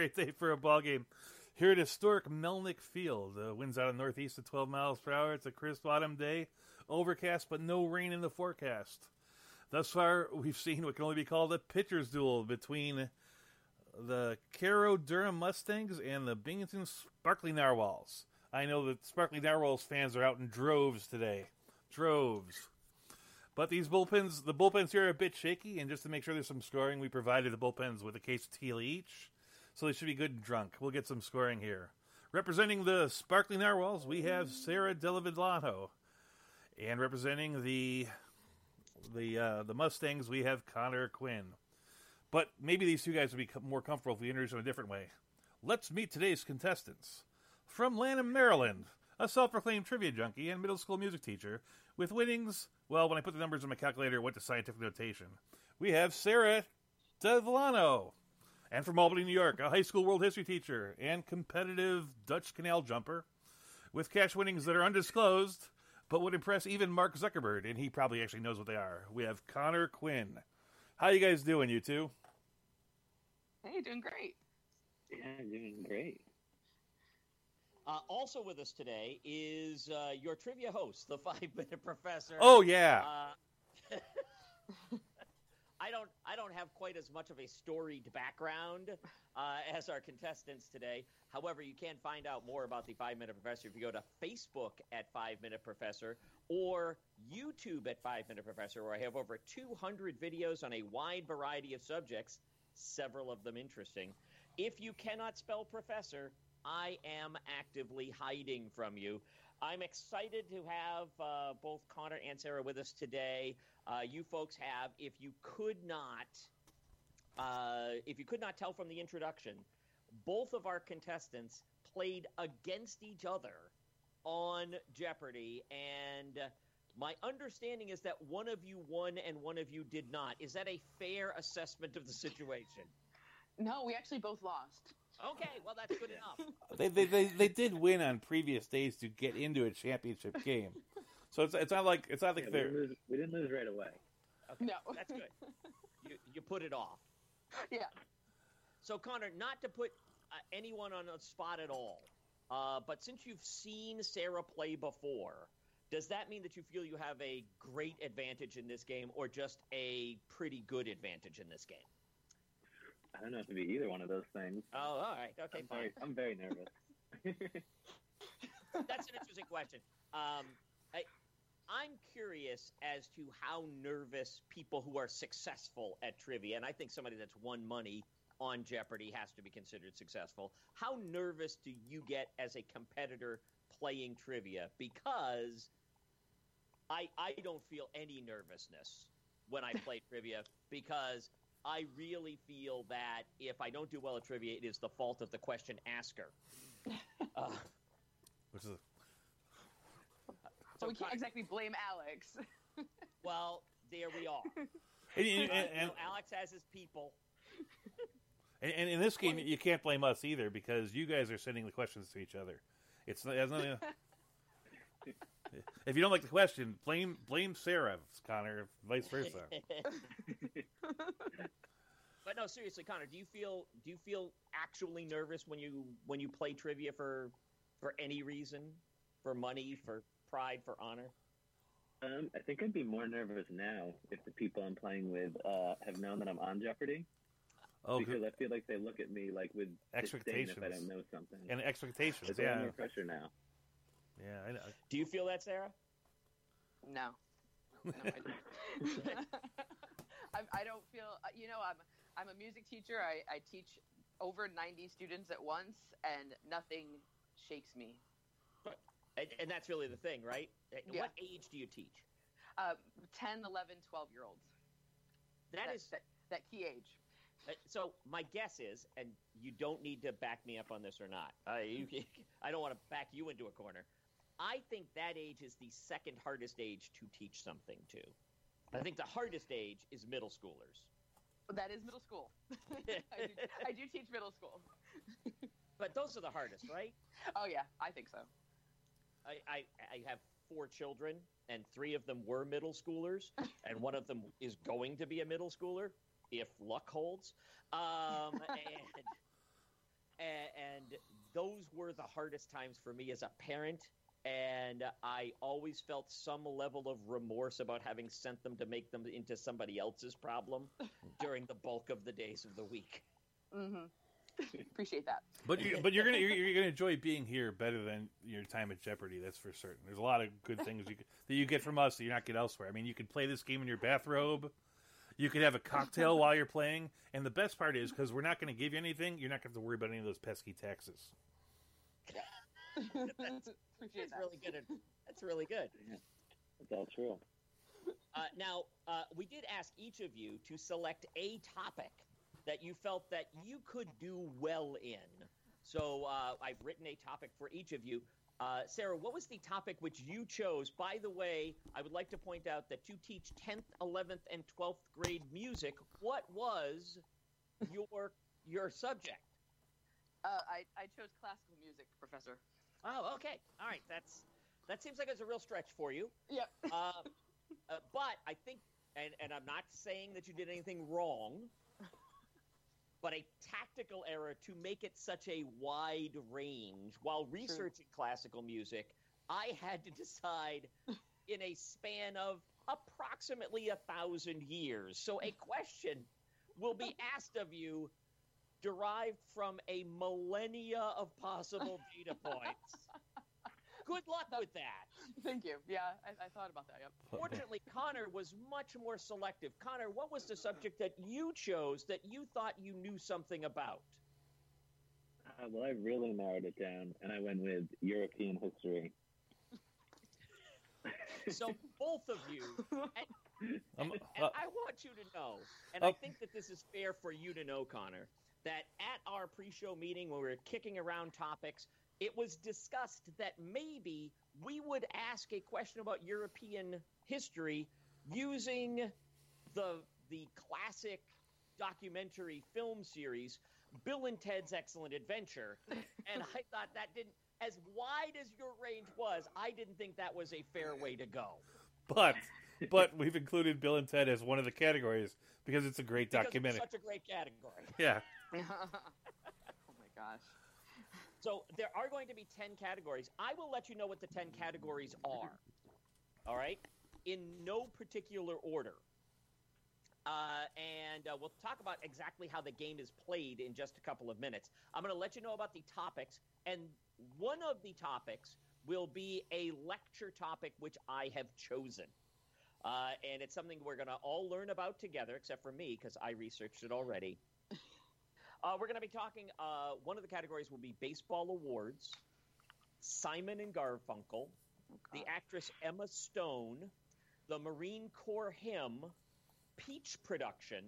great day for a ball game. Here at historic Melnick Field, uh, winds out of northeast at 12 miles per hour. It's a crisp autumn day, overcast but no rain in the forecast. Thus far, we've seen what can only be called a pitcher's duel between the Caro Durham Mustangs and the Binghamton Sparkly Narwhals. I know that Sparkly Narwhals fans are out in droves today. Droves. But these bullpens, the bullpens here are a bit shaky, and just to make sure there's some scoring, we provided the bullpens with a case of tequila each. So they should be good and drunk. We'll get some scoring here. Representing the Sparkling Narwhals, we have Sarah Delavidlato. And representing the the uh, the Mustangs, we have Connor Quinn. But maybe these two guys would be more comfortable if we introduce them a different way. Let's meet today's contestants. From Lanham, Maryland, a self proclaimed trivia junkie and middle school music teacher, with winnings, well, when I put the numbers in my calculator, it went to scientific notation. We have Sarah Devlano. And from Albany, New York, a high school world history teacher and competitive Dutch canal jumper, with cash winnings that are undisclosed, but would impress even Mark Zuckerberg, and he probably actually knows what they are. We have Connor Quinn. How you guys doing, you two? Hey, doing great. Yeah, doing great. Uh, also with us today is uh, your trivia host, the Five Minute Professor. Oh yeah. Uh, I don't. I don't have quite as much of a storied background uh, as our contestants today. However, you can find out more about the Five Minute Professor if you go to Facebook at Five Minute Professor or YouTube at Five Minute Professor, where I have over 200 videos on a wide variety of subjects, several of them interesting. If you cannot spell professor, I am actively hiding from you. I'm excited to have uh, both Connor and Sarah with us today. Uh, you folks have, if you could not, uh, if you could not tell from the introduction, both of our contestants played against each other on Jeopardy, and my understanding is that one of you won and one of you did not. Is that a fair assessment of the situation? No, we actually both lost. Okay, well that's good enough. They, they, they, they did win on previous days to get into a championship game, so it's it's not like it's not like Yeah, they're didn't lose, we didn't lose right away. Okay, No. that's good. You, you put it off. Yeah. So, Connor, not to put uh, anyone on a spot at all, uh, but since you've seen Sarah play before, does that mean that you feel you have a great advantage in this game, or just a pretty good advantage in this game? I don't know if it'd be either one of those things. Oh, all right, okay, I'm fine. very, I'm very nervous. That's an interesting question. Um, I, I'm curious as to how nervous people who are successful at trivia, and I think somebody that's won money on Jeopardy has to be considered successful. How nervous do you get as a competitor playing trivia? Because I I don't feel any nervousness when I play trivia because I really feel that if I don't do well at trivia, it is the fault of the question asker. Uh, which is So we can't exactly blame Alex. Well, there we are. and, and, you and, know, Alex has his people. and, and in this game, you can't blame us either because you guys are sending the questions to each other. It's it has nothing. if you don't like the question, blame blame Sarah, Connor, vice versa. but no, seriously, Connor, do you feel do you feel actually nervous when you when you play trivia for for any reason, for money, for pride, for honor? um, I think I'd be more nervous now if the people I'm playing with uh, have known that I'm on Jeopardy. Oh, because I feel like they look at me like with disdain Expectations. if I don't know something. and expectations. There's a lot Yeah, more pressure now. Yeah. I know. Do you feel that, Sarah? no. No, I don't. I, I don't feel. uh, You know, I'm I'm a music teacher. I, I teach over 90 students at once, and nothing shakes me. And, and that's really the thing, right? Yeah. What age do you teach? Uh, 10, 11, 12 year olds. That that, is that, that key age. Uh, So my guess is, and you don't need to back me up on this or not. Uh, you, I don't want to back you into a corner. I think that age is the second hardest age to teach something to. I think the hardest age is middle schoolers. That is middle school. I, do, I do teach middle school. But those are the hardest, right? Oh yeah, I think so. I, I, I have four children, and three of them were middle schoolers, and one of them is going to be a middle schooler if luck holds. Um, and and, and those were the hardest times for me as a parent. And I always felt some level of remorse about having sent them to make them into somebody else's problem during the bulk of the days of the week. Mm-hmm. Appreciate that. But you, but you're gonna you're, you're gonna enjoy being here better than your time at Jeopardy. That's for certain. There's a lot of good things you, that you get from us that you're not get elsewhere. I mean, you can play this game in your bathrobe. You could have a cocktail while you're playing, and the best part is because we're not going to give you anything, you're not going to have to worry about any of those pesky taxes. Appreciate That's that. really good. That's really good. It's all true. Uh, now, uh, we did ask each of you to select a topic that you felt that you could do well in. So uh, I've written a topic for each of you. Uh, Sarah, what was the topic which you chose? By the way, I would like to point out that you teach 10th, 11th, and 12th grade music. What was your your subject? Uh, I, I chose classical music, Professor. Oh, okay. All right. That's that seems like it's a real stretch for you. Yep. uh, uh, but I think, and, and I'm not saying that you did anything wrong, but a tactical error to make it such a wide range. While researching classical music, I had to decide in a span of approximately a thousand years. So a question will be asked of you derived from a millennia of possible data points. Good luck with that. Thank you. Yeah, I, I thought about that. Yep. Fortunately, Connor was much more selective. Connor, what was the subject that you chose that you thought you knew something about? Uh, well, I really narrowed it down, and I went with European history. So both of you, and, Um, and uh, I want you to know, and I Oh. think that this is fair for you to know, Connor, that at our pre-show meeting when we were kicking around topics, it was discussed that maybe we would ask a question about European history using the the classic documentary film series Bill and Ted's Excellent Adventure. And I thought that didn't as wide as your range was, I didn't think that was a fair way to go. but but we've included Bill and Ted as one of the categories because it's a great Because documentary. It's such a great category. Yeah. oh my gosh. So there are going to be 10 categories. I will let you know what the 10 categories are. All right? In no particular order. Uh, and uh, we'll talk about exactly how the game is played in just a couple of minutes. I'm going to let you know about the topics, and one of the topics will be a lecture topic which I have chosen. Uh, and it's something we're going to all learn about together, except for me, because I researched it already. Uh, we're going to be talking. Uh, one of the categories will be baseball awards, Simon and Garfunkel, the actress Emma Stone, the Marine Corps hymn, Peach production,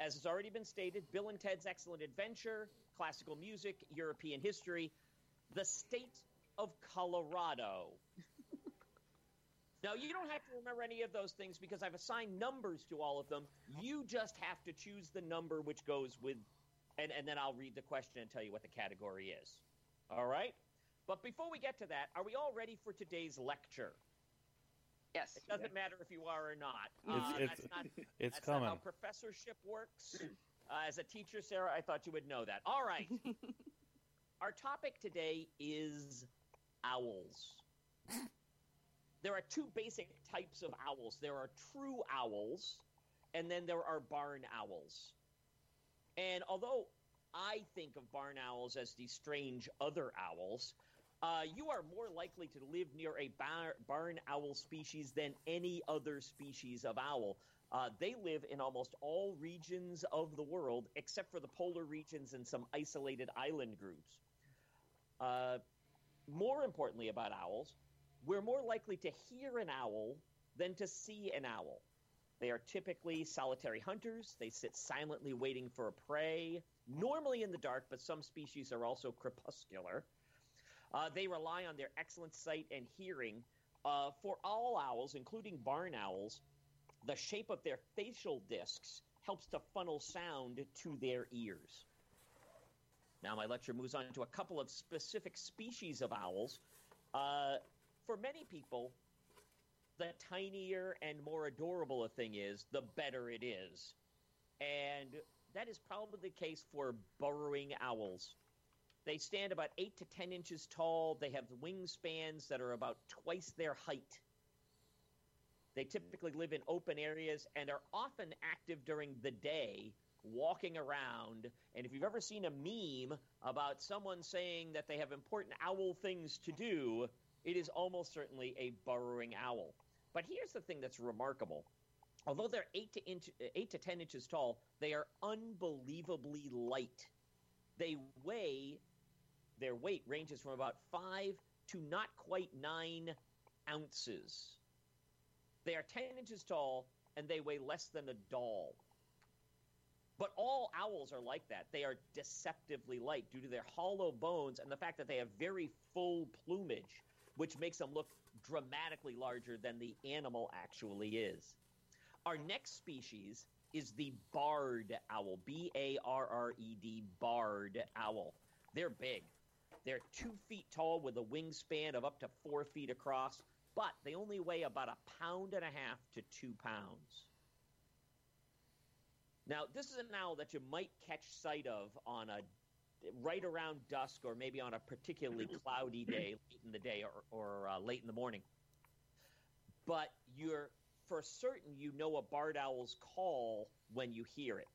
as has already been stated, Bill and Ted's Excellent Adventure, classical music, European history, the state of Colorado. Now, you don't have to remember any of those things because I've assigned numbers to all of them. You just have to choose the number which goes with, and, and then I'll read the question and tell you what the category is. All right? But before we get to that, are we all ready for today's lecture? Yes. It doesn't matter if you are or not. It's- Uh, it's- that's not, It's that's not how professorship works. Uh, as a teacher, Sarah, I thought you would know that. All right. Our topic today is owls. There are two basic types of owls there are true owls, and then there are barn owls. And although I think of barn owls as the strange other owls, uh, you are more likely to live near a bar- barn owl species than any other species of owl. Uh, they live in almost all regions of the world except for the polar regions and some isolated island groups. Uh, more importantly about owls, we're more likely to hear an owl than to see an owl. They are typically solitary hunters. They sit silently waiting for a prey, normally in the dark, but some species are also crepuscular. Uh, they rely on their excellent sight and hearing. Uh, for all owls, including barn owls, the shape of their facial discs helps to funnel sound to their ears. Now, my lecture moves on to a couple of specific species of owls. Uh, for many people, the tinier and more adorable a thing is, the better it is. And that is probably the case for burrowing owls. They stand about 8 to 10 inches tall. They have wingspans that are about twice their height. They typically live in open areas and are often active during the day, walking around. And if you've ever seen a meme about someone saying that they have important owl things to do, it is almost certainly a burrowing owl. But here's the thing that's remarkable. Although they're 8 to, inch, uh, 8 to 10 inches tall, they are unbelievably light. They weigh, their weight ranges from about 5 to not quite 9 ounces. They are 10 inches tall and they weigh less than a doll. But all owls are like that. They are deceptively light due to their hollow bones and the fact that they have very full plumage, which makes them look dramatically larger than the animal actually is. Our next species is the barred owl, B A R R E D, barred owl. They're big. They're two feet tall with a wingspan of up to four feet across, but they only weigh about a pound and a half to two pounds. Now, this is an owl that you might catch sight of on a right around dusk or maybe on a particularly cloudy day late in the day or, or uh, late in the morning. But you're for certain you know a barred owl's call when you hear it.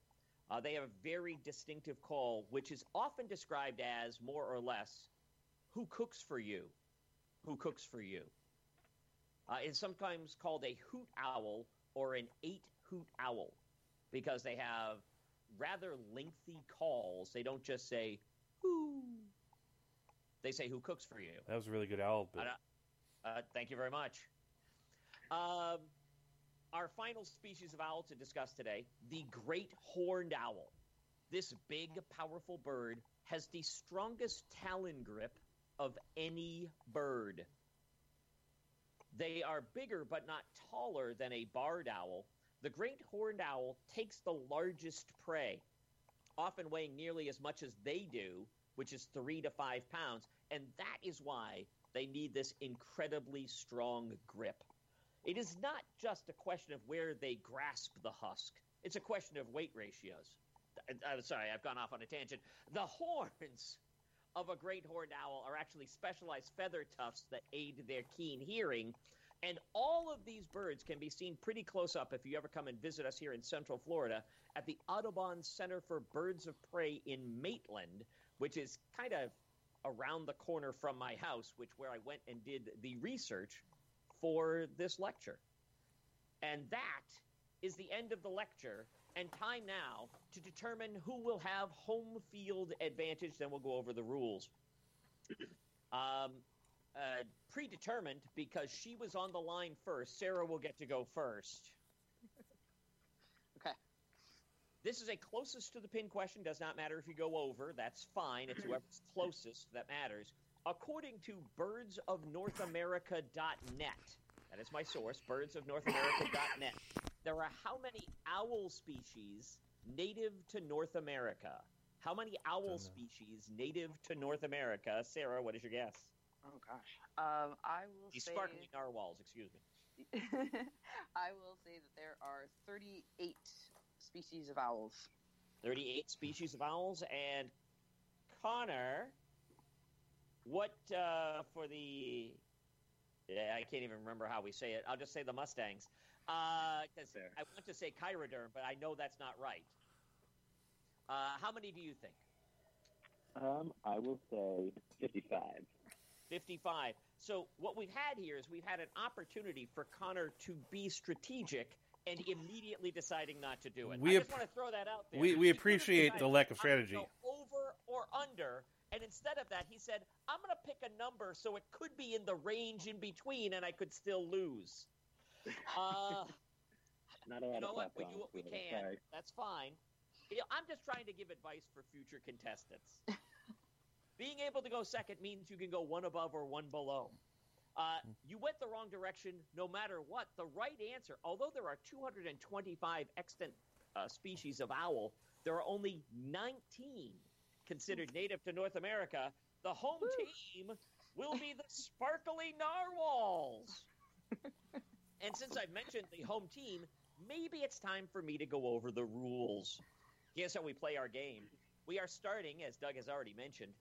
Uh, they have a very distinctive call, which is often described as more or less, "Who cooks for you? Who cooks for you?" Uh, it's sometimes called a hoot owl or an eight hoot owl because they have rather lengthy calls. They don't just say "who." They say "Who cooks for you?" That was a really good owl bit. Uh, thank you very much. Um, our final species of owl to discuss today the great horned owl. This big, powerful bird has the strongest talon grip of any bird. They are bigger but not taller than a barred owl. The great horned owl takes the largest prey, often weighing nearly as much as they do, which is three to five pounds, and that is why they need this incredibly strong grip. It is not just a question of where they grasp the husk, it's a question of weight ratios. I'm uh, sorry, I've gone off on a tangent. The horns of a great horned owl are actually specialized feather tufts that aid their keen hearing. And all of these birds can be seen pretty close up if you ever come and visit us here in Central Florida at the Audubon Center for Birds of Prey in Maitland, which is kind of around the corner from my house, which where I went and did the research for this lecture. And that is the end of the lecture, and time now to determine who will have home field advantage. Then we'll go over the rules. Um, uh, predetermined because she was on the line first. Sarah will get to go first. Okay. This is a closest to the pin question. Does not matter if you go over. That's fine. It's whoever's closest that matters. According to birdsofnorthamerica.net, that is my source, birdsofnorthamerica.net, there are how many owl species native to North America? How many owl species native to North America? Sarah, what is your guess? Oh gosh. Um, I will The say. sparkling narwhals, excuse me. I will say that there are 38 species of owls. 38 species of owls. And Connor, what uh, for the. Yeah, I can't even remember how we say it. I'll just say the Mustangs. Because Fair. I want to say Chiroderm, but I know that's not right. Uh, how many do you think? Um, I will say 55. 55. So what we've had here is we've had an opportunity for Connor to be strategic and immediately deciding not to do it. We I just ap- want to throw that out there. we- we appreciate the lack of strategy." over or under, and instead of that, he said, "I'm going to pick a number so it could be in the range in between, and I could still lose." Uh, Not a lot you know of what? We do what we can. sorry. That's fine. I'm just trying to give advice for future contestants. Being able to go second means you can go one above or one below. Uh, you went the wrong direction no matter what. The right answer, although there are 225 extant uh, species of owl, there are only 19 considered native to North America. The home team will be the sparkly narwhals. and since I've mentioned the home team, maybe it's time for me to go over the rules. Here's how we play our game. We are starting, as Doug has already mentioned,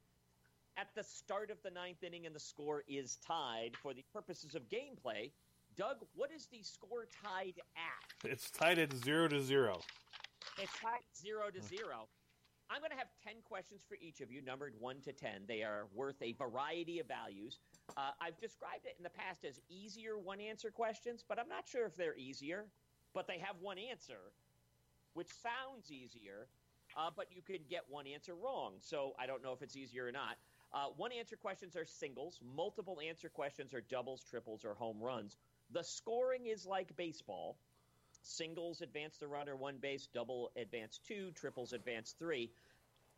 at the start of the ninth inning and the score is tied for the purposes of gameplay. Doug, what is the score tied at? It's tied at zero to zero. It's tied zero to zero. I'm going to have 10 questions for each of you, numbered 1 to 10. They are worth a variety of values. Uh, I've described it in the past as easier one answer questions, but I'm not sure if they're easier. But they have one answer, which sounds easier, uh, but you can get one answer wrong. So I don't know if it's easier or not. Uh, one answer questions are singles, multiple answer questions are doubles, triples, or home runs. The scoring is like baseball. Singles advance the runner one base, double advance two, triples advance three.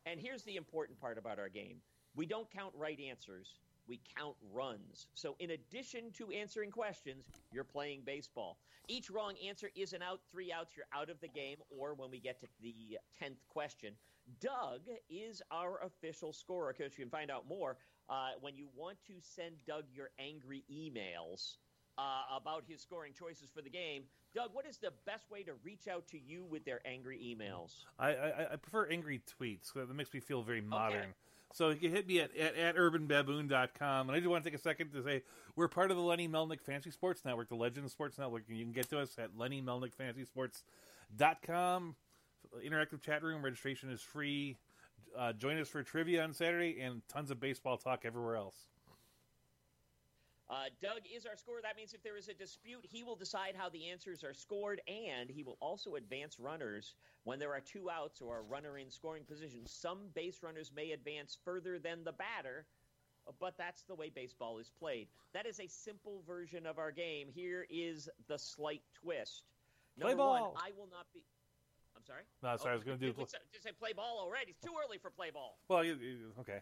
And here's the important part about our game we don't count right answers, we count runs. So, in addition to answering questions, you're playing baseball. Each wrong answer is an out, three outs, you're out of the game, or when we get to the 10th question, Doug is our official scorer. Because you can find out more uh, when you want to send Doug your angry emails uh, about his scoring choices for the game. Doug, what is the best way to reach out to you with their angry emails? I, I, I prefer angry tweets. That makes me feel very modern. So you can hit me at, at, at urbanbaboon.com. And I just want to take a second to say we're part of the Lenny Melnick Fantasy Sports Network, the Legend Sports Network. And you can get to us at Lenny. Interactive chat room registration is free. Uh, join us for trivia on Saturday and tons of baseball talk everywhere else. Uh, Doug is our scorer. That means if there is a dispute, he will decide how the answers are scored, and he will also advance runners when there are two outs or a runner in scoring position. Some base runners may advance further than the batter, but that's the way baseball is played. That is a simple version of our game. Here is the slight twist. Play Number ball. one, I will not be. I'm sorry. No, sorry, I was going to do. Just say play ball already. It's too early for play ball. Well, you, you- okay.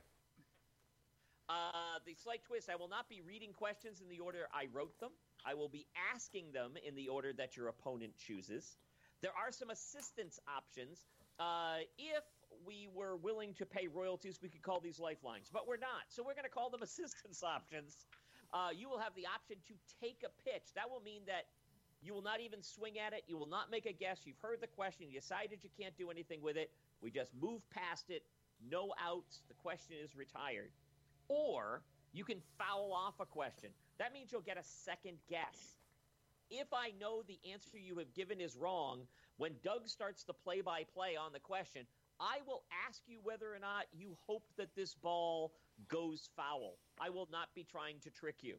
Uh, the slight twist I will not be reading questions in the order I wrote them. I will be asking them in the order that your opponent chooses. There are some assistance options. Uh, if we were willing to pay royalties, we could call these lifelines, but we're not. So we're going to call them assistance options. Uh, you will have the option to take a pitch. That will mean that you will not even swing at it. You will not make a guess. You've heard the question. You decided you can't do anything with it. We just move past it. No outs. The question is retired. Or you can foul off a question. That means you'll get a second guess. If I know the answer you have given is wrong, when Doug starts the play by play on the question, I will ask you whether or not you hope that this ball goes foul. I will not be trying to trick you.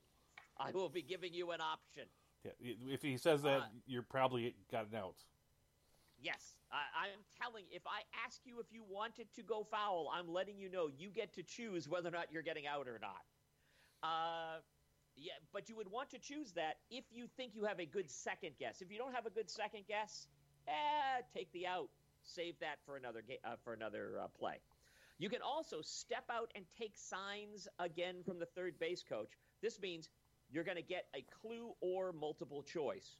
I will be giving you an option. Yeah, if he says that, Uh, you're probably got an out. Yes, I, I'm telling. If I ask you if you want it to go foul, I'm letting you know you get to choose whether or not you're getting out or not. Uh, yeah, but you would want to choose that if you think you have a good second guess. If you don't have a good second guess, eh, take the out. Save that for another ga- uh, for another uh, play. You can also step out and take signs again from the third base coach. This means you're going to get a clue or multiple choice.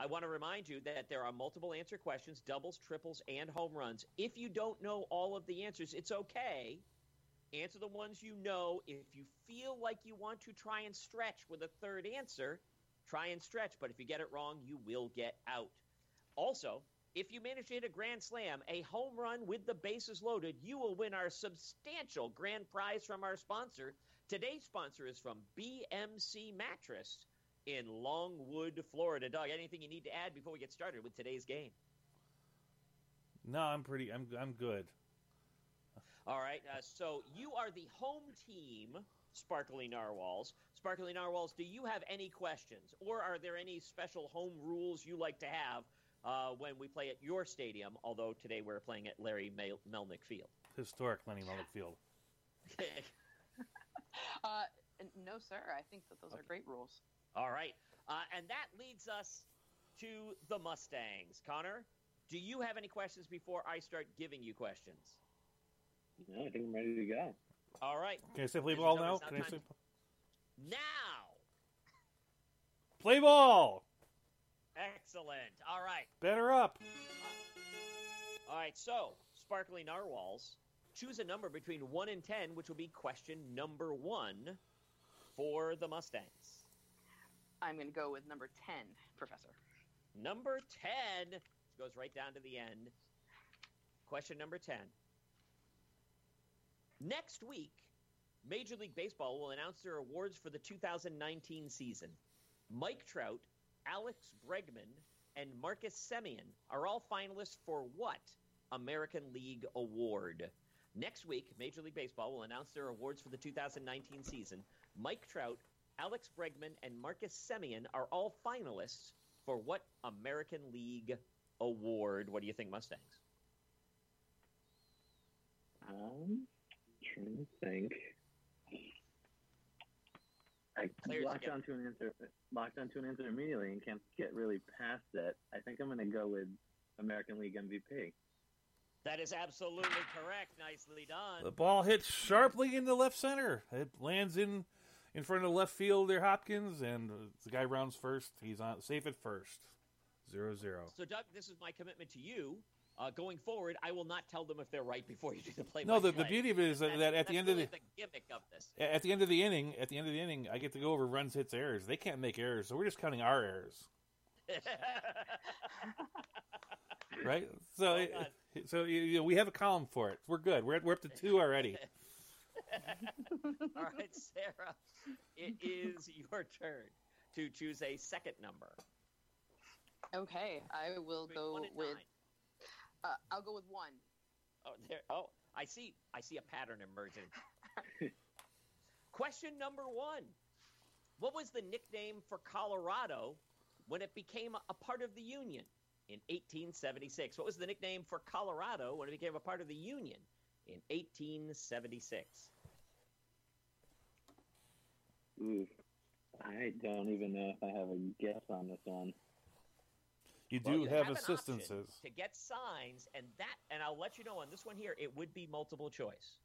I want to remind you that there are multiple answer questions, doubles, triples, and home runs. If you don't know all of the answers, it's okay. Answer the ones you know. If you feel like you want to try and stretch with a third answer, try and stretch. But if you get it wrong, you will get out. Also, if you manage to hit a grand slam, a home run with the bases loaded, you will win our substantial grand prize from our sponsor. Today's sponsor is from BMC Mattress in Longwood, Florida. Doug, anything you need to add before we get started with today's game? No, I'm pretty. I'm I'm good. All right. Uh, so you are the home team, Sparkly Narwhals. Sparkly Narwhals, do you have any questions, or are there any special home rules you like to have uh, when we play at your stadium? Although today we're playing at Larry Mel- Melnick Field. Historic Lenny Melnick Field. Uh, no, sir. I think that those are great rules. All right. Uh, and that leads us to the Mustangs. Connor, do you have any questions before I start giving you questions? No, I think I'm ready to go. All right. Can I say play ball now? Can I say now Now. play ball? Excellent. All right. Better up. All right, so sparkly narwhals, choose a number between 1 and 10, which will be question number 1 for the Mustangs. I'm going to go with number 10, Professor. Number 10 goes right down to the end. Question number 10. Next week, Major League Baseball will announce their awards for the 2019 season. Mike Trout, Alex Bregman, and Marcus Semien are all finalists for what American League award? Next week, Major League Baseball will announce their awards for the 2019 season. Mike Trout, Alex Bregman, and Marcus Semien are all finalists for what American League award? What do you think, Mustangs? Um, trying to think. I Players locked again. onto an answer, locked onto an answer immediately, and can't get really past it. I think I'm going to go with American League MVP. That is absolutely correct. Nicely done. The ball hits sharply into left center. It lands in in front of left fielder Hopkins, and the guy rounds first. He's on safe at first. Zero zero. So, Doug, this is my commitment to you. Uh, going forward, I will not tell them if they're right before you do the play. No, the, the beauty of it is that, that at the end really of the the gimmick of this. at the end of the inning, at the end of the inning, I get to go over runs, hits, errors. They can't make errors, so we're just counting our errors, right? So, Well so you know, we have a column for it. We're good. We're we're up to two already. All right, Sarah, it is your turn to choose a second number. Okay, I will Between go with. Uh, I'll go with one. Oh, there. Oh, I see. I see a pattern emerging. Question number one: What was the nickname for Colorado when it became a part of the Union in 1876? What was the nickname for Colorado when it became a part of the Union in 1876? Ooh, I don't even know if I have a guess on this one. You Well, do you have, an option assistances. to get signs, and that, and I'll let you know on this one here, it would be multiple choice.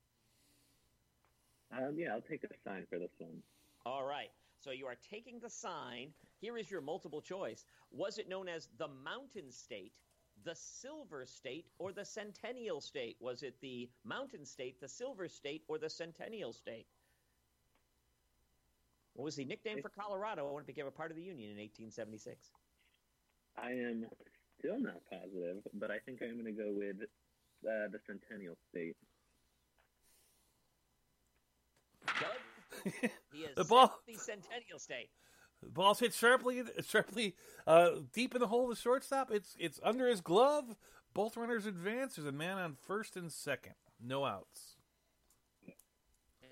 Um, yeah, I'll take a sign for this one. All right. So you are taking the sign. Here is your multiple choice. Was it known as the Mountain State, the Silver State, or the Centennial State? Was it the Mountain State, the Silver State, or the Centennial State? What was the nickname for Colorado when it became a part of the Union in 1876? I am still not positive, but I think I'm going to go with uh, the Centennial State. Doug, he is The ball- the Centennial State. The ball's hit sharply, sharply uh, deep in the hole of the shortstop. It's it's under his glove. Both runners advance. There's a man on first and second. No outs.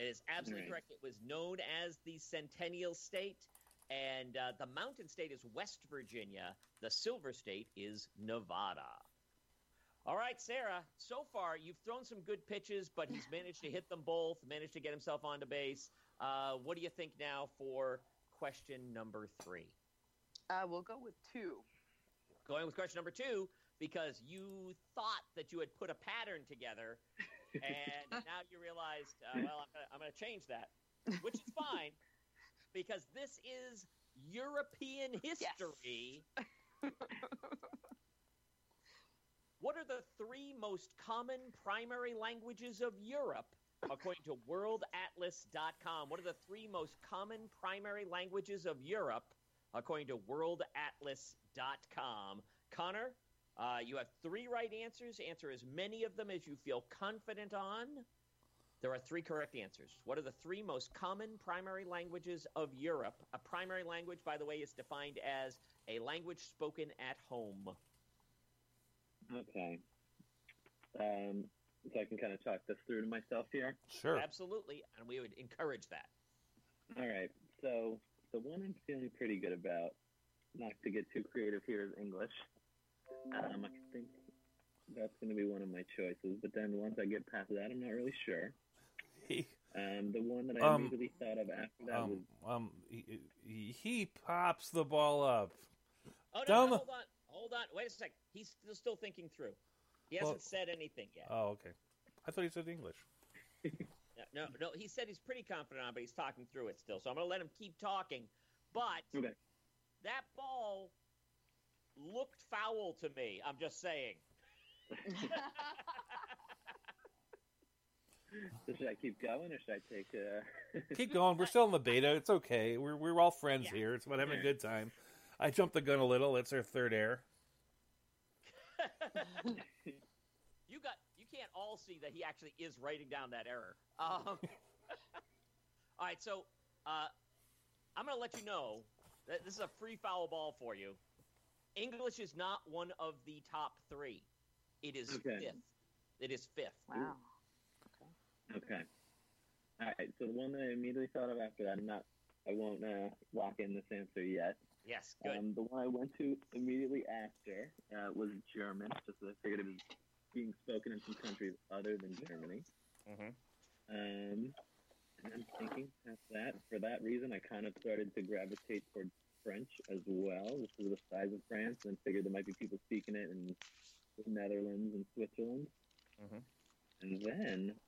It is absolutely Right. correct. It was known as the Centennial State, and uh, the Mountain State is West Virginia. The Silver State is Nevada. All right, Sarah. So far, you've thrown some good pitches, but he's managed to hit them both. Managed to get himself onto base. Uh, what do you think now for question number three? Uh, we'll go with two. Going with question number two because you thought that you had put a pattern together, and now you realized, uh, well, I'm going to change that, which is fine because this is European history. what are the three most common primary languages of Europe? According to worldatlas.com, what are the three most common primary languages of Europe? According to worldatlas.com. Connor, uh, you have three right answers. Answer as many of them as you feel confident on. There are three correct answers. What are the three most common primary languages of Europe? A primary language, by the way, is defined as a language spoken at home. Okay. Um, so I can kind of talk this through to myself here. Sure. Absolutely, and we would encourage that. All right. So the one I'm feeling pretty good about, not to get too creative here, is English. Um, I think that's going to be one of my choices. But then once I get past that, I'm not really sure. He, Um, the one that I Um, immediately thought of after that was um, um, he, he, he pops the ball up. Oh no, Down no, the- hold on, hold on. Wait a sec. He's still, still thinking through. He hasn't Well- said anything yet. Oh, okay. I thought he said English. No, no, no, he said he's pretty confident on, but he's talking through it still. So I'm going to let him keep talking. But okay. that ball looked foul to me. I'm just saying. So should I keep going or should I take? Uh... Keep going. We're still in the beta. It's okay. We're we're all friends Yeah. here. It's about having a good time. I jumped the gun a little. It's our third air. You got. You can't all see that he actually is writing down that error. Um, All right, so uh, I'm going to let you know that this is a free foul ball for you. English is not one of the top three. It is Okay. fifth. It is fifth. Wow. Okay. All right. So the one that I immediately thought of after that, I'm not. I won't uh, lock in this answer yet. Yes, good. Um, the one I went to immediately after uh, was German, just as I figured it was being spoken in some countries other than Germany. Mhm. Um, and I'm thinking past that. For that reason, I kind of started to gravitate towards French as well, just because of the size of France, and figured there might be people speaking it in the Netherlands and Switzerland. Mhm. And then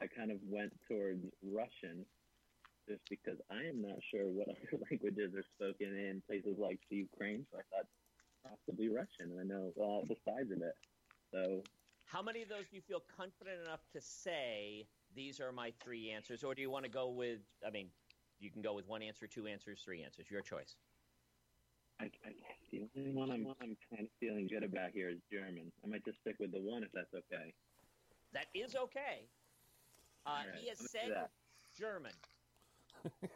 I kind of went towards Russian, just because I am not sure what other languages are spoken in places like the Ukraine. So I thought possibly Russian. and I know uh, the size of it. So How many of those do you feel confident enough to say these are my three answers, or do you want to go with? I mean, you can go with one answer, two answers, three answers. Your choice. I, I, the only one I'm, I'm kind of feeling good about here is German. I might just stick with the one if that's okay. That is okay. Uh, All right, he has I'm said. German.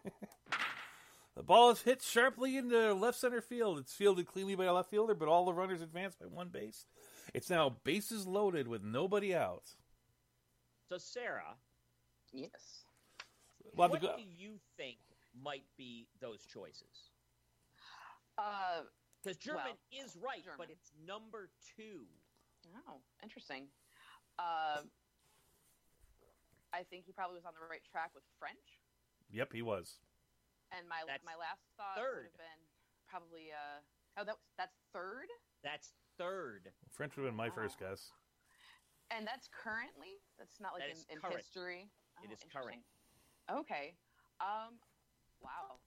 The ball is hit sharply into left center field. It's fielded cleanly by a left fielder, but all the runners advance by one base. It's now bases loaded with nobody out. So, Sarah, Yes. Well, what the go- do you think might be those choices? Uh, Because German Well, is right, but it's number two. oh, interesting. Uh, I think he probably was on the right track with French. Yep, he was. And my That's my last thought third. would have been probably uh oh that that's third That's third. French would have been my Wow. first guess. and that's currently that's not like That in, in history. It Oh, is current. Interesting. Okay. Um. Wow.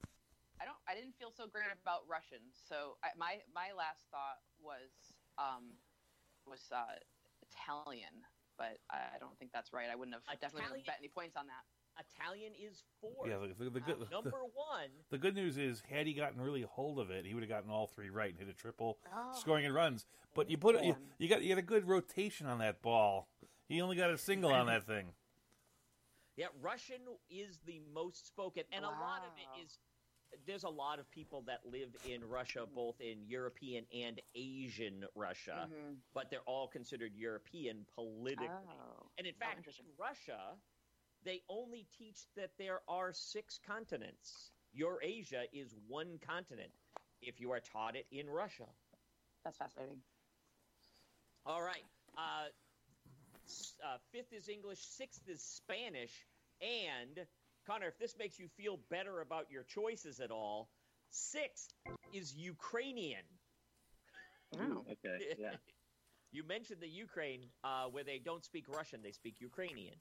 I don't. I didn't feel so great about Russian. So I, my my last thought was um was uh, Italian, but I, I don't think that's right. I wouldn't have definitely wouldn't have bet any points on that. Italian is fourth. Yeah, the, the, the, good, the, number one. the good news is, had he gotten really hold of it, he would have gotten all three right and hit a triple, Oh. scoring in runs. But you put it, you, you got you got a good rotation on that ball. He only got a single on that thing. Yeah, Russian is the most spoken, and a lot of it is. There's a lot of people that live in Russia, both in European and Asian Russia, Mhm. but they're all considered European politically. Oh. And in fact, in Russia, they only teach that there are six continents. Eurasia is one continent if you are taught it in Russia. That's fascinating. All right. Uh, uh, fifth is English, sixth is Spanish, and Connor, if this makes you feel better about your choices at all, sixth is Ukrainian. Wow. Okay. Yeah. you mentioned the Ukraine, uh, where they don't speak Russian; they speak Ukrainian.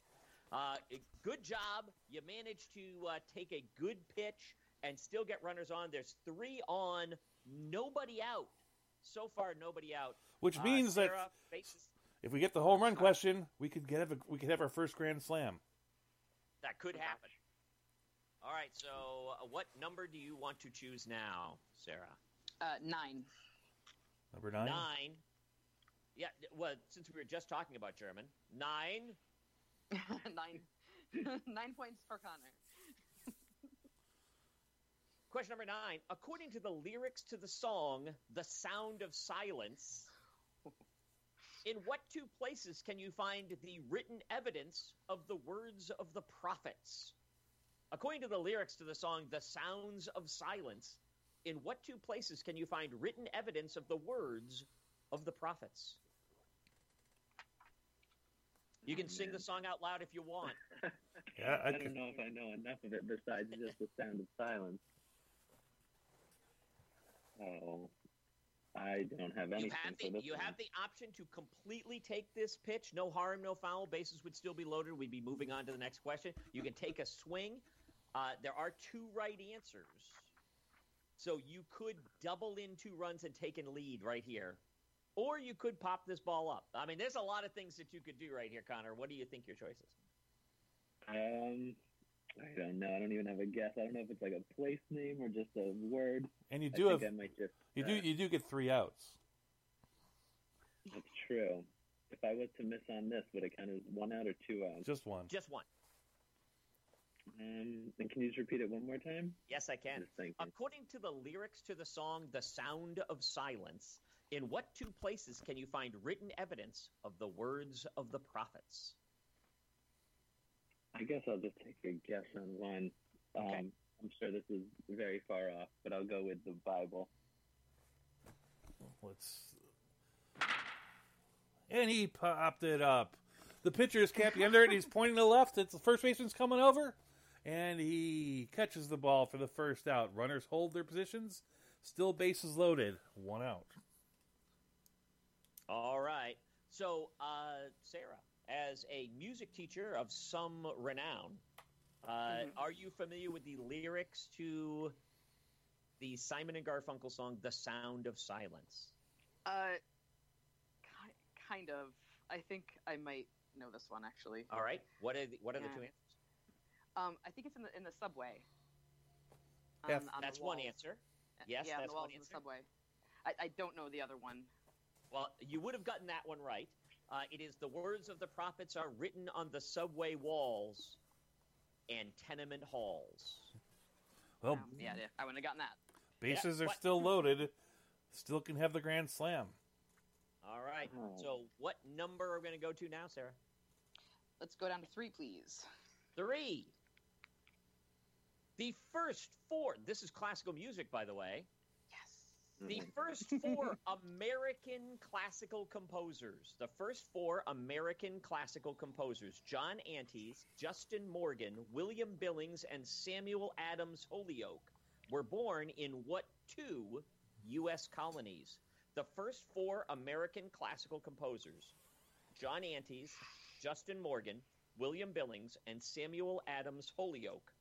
Uh, good job. You managed to uh, take a good pitch and still get runners on. There's three on, nobody out. So far, nobody out. Which Uh, means that faces- if we get the home run question, we could get have a, we could have our first grand slam. that could happen. All right. So, uh, what number do you want to choose now, Sarah? Uh, nine. Number nine. Nine. Yeah. Well, since we were just talking about German, nine. nine. nine points for Connor. Question number nine. According to the lyrics to the song "The Sound of Silence," in what two places can you find the written evidence of the words of the prophets? According to the lyrics to the song "The Sounds of Silence," in what two places can you find written evidence of the words of the prophets? You can Oh, sing the song out loud if you want. Yeah, I I don't know if I know enough of it besides just the sound of silence. Oh, I don't have You anything have for the you have the option to completely take this pitch, no harm, no foul. Bases would still be loaded. We'd be moving on to the next question. You can take a swing. Uh, there are two right answers, so you could double in two runs and take a lead right here, or you could pop this ball up. I mean, there's a lot of things that you could do right here, Connor. What do you think your choice is? Um, I don't know. I don't even have a guess. I don't know if it's like a place name or just a word. and you do think have I might just. you uh, do you do get three outs. That's true. If I was to miss on this, would it count as one out or two outs? Just one. Just one. Um, and can you just repeat it one more time? Yes, I can. Just thinking. According to the lyrics to the song The Sound of Silence, in what two places can you find written evidence of the words of the prophets? I guess I'll just take a guess on one. Um, Okay. I'm sure this is very far off, but I'll go with the Bible. Let's. And he popped it up. The pitcher is capping under it. He's pointing to the left. It's the first baseman's coming over, and he catches the ball for the first out. Runners hold their positions. Still bases loaded. One out. All right. So, uh, Sarah, as a music teacher of some renown, uh, Mhm. are you familiar with the lyrics to the Simon and Garfunkel song "The Sound of Silence"? Uh, ki- kind of. I think I might know this one actually. All right. What are the, what are the two answers? Um, I think it's in the in the subway. F. On- on the That's one answer. Yes, yeah, on that's the one walls in the answer. subway. I, I don't know the other one. Well, you would have gotten that one right. Uh, it is the words of the prophets are written on the subway walls and tenement halls. Well, Um, yeah, yeah, I wouldn't have gotten that. bases Yeah, are what- still loaded. Still can have the grand slam. All right. So, what number are we going to go to now, Sarah? Let's go down to three, please. Three. The first four. This is classical music, by the way. The Mhm. first four American classical composers. The first four American classical composers John Antes, Justin Morgan, William Billings, and Samuel Adams Holyoke were born in what two U.S. colonies? The first four American classical composers John Antes, Justin Morgan, William Billings, and Samuel Adams Holyoke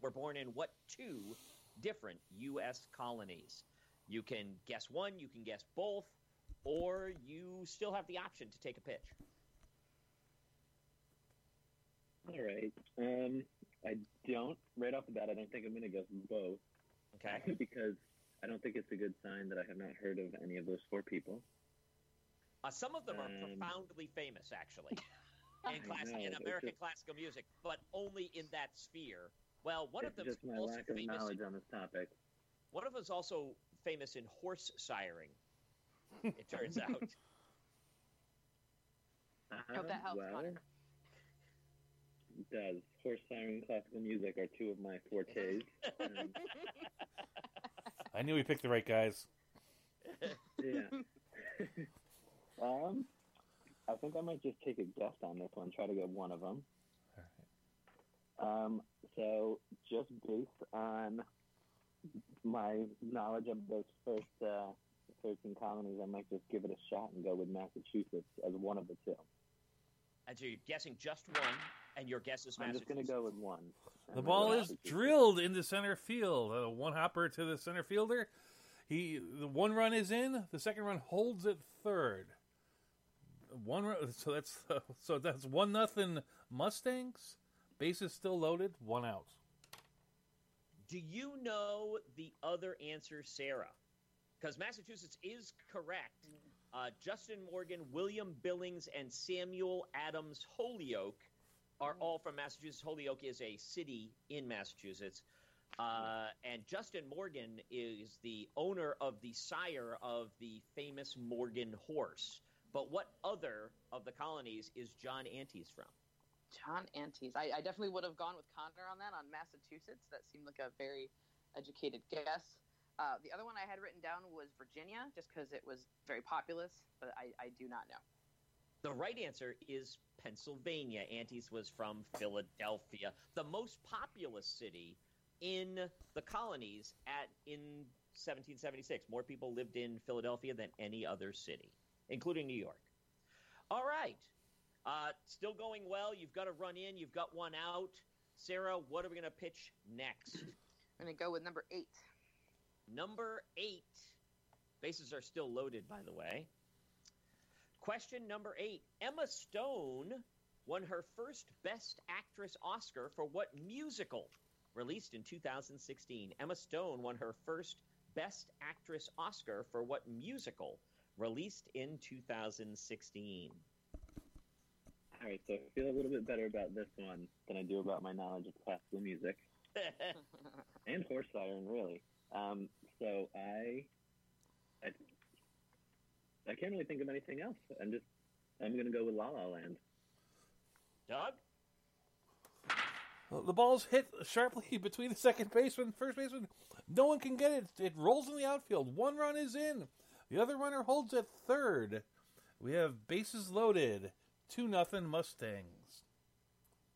were born in what two different U.S. colonies? You can guess one, you can guess both, or you still have the option to take a pitch. All right. Um, I don't, right off the bat, I don't think I'm going to guess both. Okay. because I don't think it's a good sign that I have not heard of any of those four people. Uh, some of them are Um, profoundly famous, actually, in, class- know, in American just- classical music, but only in that sphere. Well, one of them my also famous. knowledge on this topic. One of them is also famous in horse siring. It turns out. Hope that helps, well, Connor. it does. Horse siring and classical music are two of my fortes. Um, I knew we picked the right guys. yeah. um, I think I might just take a guess on this one. Try to get one of them. Um, so just based on my knowledge of those first uh, 13 colonies, I might just give it a shot and go with Massachusetts as one of the two. and so you're guessing just one, and your guess is I'm just going to go with one. The ball is Massachusetts. drilled into center field. A one hopper to the center fielder. He the one run is in. The second run holds at third. One run, so that's so that's one nothing Mustangs. Bases still loaded. One out. Do you know the other answer, Sarah? Because Massachusetts is correct. Uh, Justin Morgan, William Billings, and Samuel Adams Holyoke are all from Massachusetts. Holyoke is a city in Massachusetts. Uh, and Justin Morgan is the owner of the sire of the famous Morgan horse. But what other of the colonies is John Antes from? John Antes. I, I definitely would have gone with Connor on that on Massachusetts. That seemed like a very educated guess. Uh, the other one I had written down was Virginia, just because it was very populous, but I, I do not know. The right answer is Pennsylvania. Antes was from Philadelphia, the most populous city in the colonies at in 1776. More people lived in Philadelphia than any other city, including New York. All right. Uh, still going well. You've got a run in. You've got one out. Sarah, what are we going to pitch next? I'm going to go with number eight. Number eight. Bases are still loaded, by the way. Question number eight. Emma Stone won her first Best Actress Oscar for what musical? Released in 2016. Emma Stone won her first Best Actress Oscar for what musical? Released in 2016. All right, so I feel a little bit better about this one than I do about my knowledge of classical music and horse siren, really. Um, so I, I, I can't really think of anything else. I'm just, I'm gonna go with La La Land. Doug? The ball's hit sharply between the second baseman and first baseman. No one can get it. It rolls in the outfield. One run is in. The other runner holds at third. We have bases loaded. Two nothing Mustangs.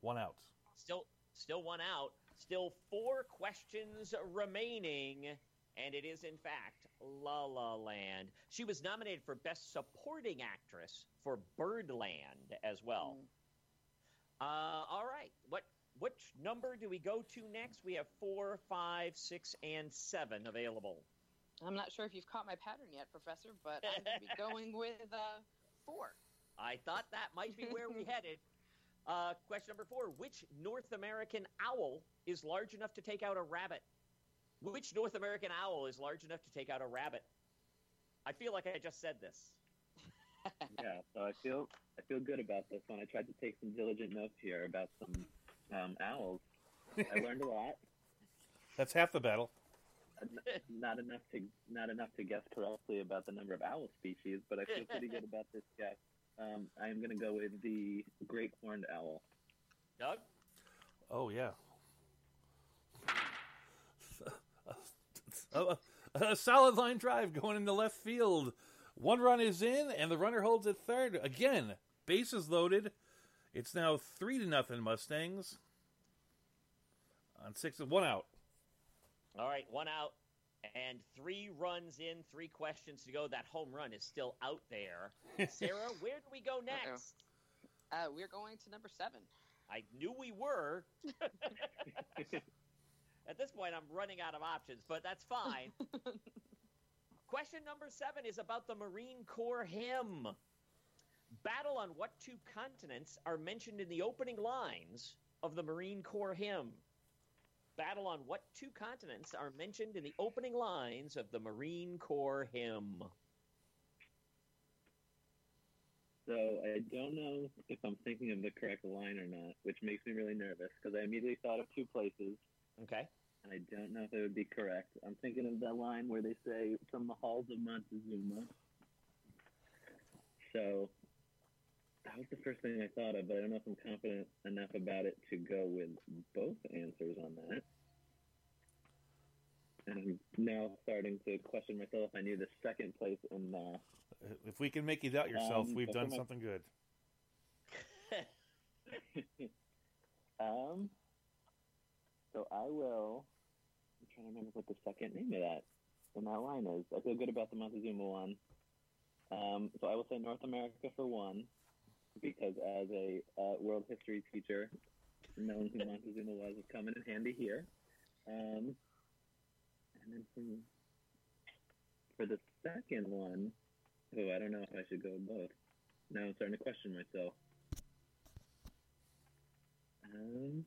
One out. Still, still one out. Still four questions remaining, and it is in fact La La Land. She was nominated for Best Supporting Actress for Birdman as well. Uh, all right, what which number do we go to next? We have four, five, six, and seven available. I'm not sure if you've caught my pattern yet, Professor, but I'm going to be going with uh, four. I thought that might be where we headed. Uh, question number four: Which North American owl is large enough to take out a rabbit? Which North American owl is large enough to take out a rabbit? I feel like I just said this. yeah, so I feel I feel good about this one. I tried to take some diligent notes here about some um, owls. I learned a lot. That's half the battle. Not enough to not enough to guess correctly about the number of owl species, but I feel pretty good about this guess. Um, I am going to go with the great horned owl. Doug? Oh yeah. A, a solid line drive going into left field. One run is in, and the runner holds at third. Again, bases loaded. It's now three to nothing Mustangs. On six, one out. All right, one out and three runs in, three questions to go. That home run is still out there. Sarah, where do we go next? Uh, we're going to number seven. I knew we were. At this point, I'm running out of options, but that's fine. Question number seven is about the Marine Corps hymn. Battle on what two continents are mentioned in the opening lines of the Marine Corps hymn? Battle on what two continents are mentioned in the opening lines of the Marine Corps hymn? So I don't know if I'm thinking of the correct line or not, which makes me really nervous because I immediately thought of two places, Okay. and I don't know if it would be correct. I'm thinking of that line where they say "from the halls of Montezuma." So that was the first thing I thought of, but I don't know if I'm confident enough about it to go with both answers on that. And I'm now starting to question myself if I knew the second place in uh, If we can make you doubt yourself, Um, we've done a- something good. um, so I will. I'm trying to remember what the second name of that in that line is. I feel good about the Montezuma one. Um, so I will say North America for one, because as a uh, world history teacher, knowing who Montezuma was is coming in handy here. Um, and then from, for the second one, oh, I don't know if I should go both. Now I'm starting to question myself. Um,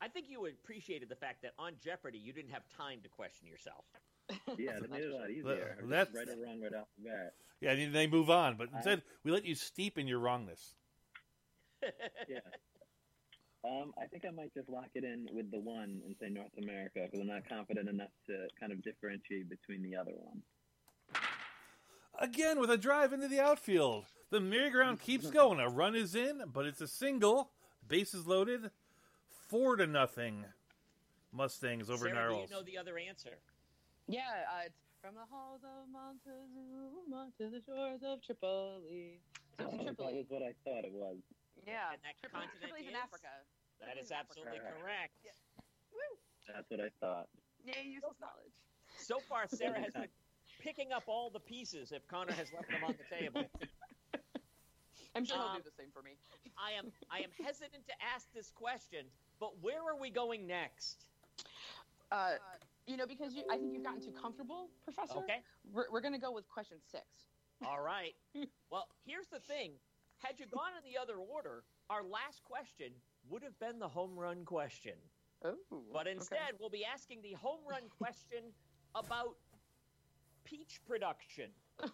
I think you appreciated the fact that on Jeopardy you didn't have time to question yourself. yeah, that made it a lot easier. That- that's- right or wrong right off the bat. Yeah, and they move on, but I- instead we let you steep in your wrongness. Yeah. Um, I think I might just lock it in with the one and say North America because I'm not confident enough to kind of differentiate between the other one. Again with a drive into the outfield. The merry-go-round keeps going. A run is in, but it's a single. Bases loaded. Four to nothing. Mustangs over Sarah, do you know the other answer? Yeah, uh, it's from the halls of Montezuma to the shores of Tripoli. So Oh, it's that Tripoli. was what I thought it was. Yeah, And that Tripoli, continent Tripoli's in? Africa. That is Tripoli's in absolutely Africa. correct. Woo! That's what I thought. Yay, useless knowledge. So far, Sarah has been picking up all the pieces if Connor has left them on the table. I'm sure he'll Um, do the same for me. I am I am hesitant to ask this question, but where are we going next? Uh, you know, because you, I think you've gotten too comfortable, Professor. Okay. We're, we're going to go with question six. All right. Well, here's the thing. Had you gone in the other order, our last question would have been the home run question. Oh. But instead, we'll be asking the home run question about peach production. Oh,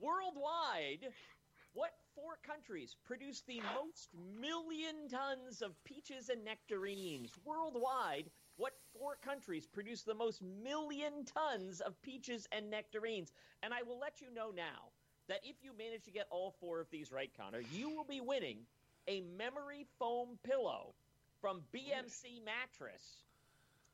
Worldwide, What four countries produce the most million tons of peaches and nectarines worldwide? What four countries produce the most million tons of peaches and nectarines? And I will let you know now that if you manage to get all four of these right, Connor, you will be winning a memory foam pillow from BMC Mattress.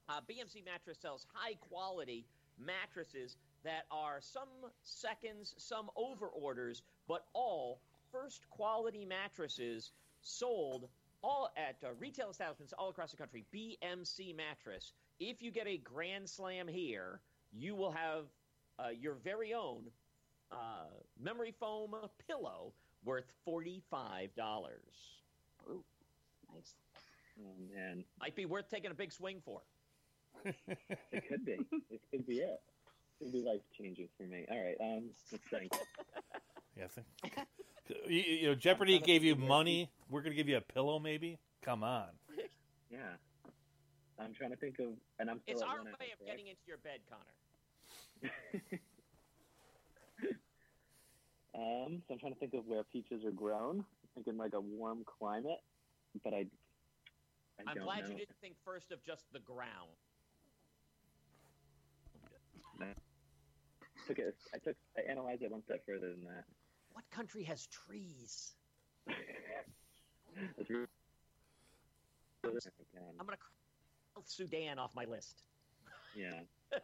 Uh, BMC Mattress sells high quality mattresses that are some seconds, some over orders, but all first quality mattresses sold all at uh, retail establishments all across the country. BMC Mattress. If you get a Grand Slam here, you will have uh, your very own uh, memory foam pillow worth forty-five dollars. Ooh, nice. Oh man, Might be worth taking a big swing for. it could be. It could be it. It could be life changing for me. All right. Um, let's think. Yeah, I think. you, you know, Jeopardy gave you money. We're gonna give you a pillow, maybe. Come on. Yeah. I'm trying to think of, and I'm still It's our way of correct? getting into your bed, Connor. Um, so I'm trying to think of where peaches are grown. I'm thinking like a warm climate, but I, I I'm glad know. you didn't think first of just the ground. Took it. I took. I analyzed it one step further than that. What country has trees? I'm gonna cross South Sudan off my list. Yeah.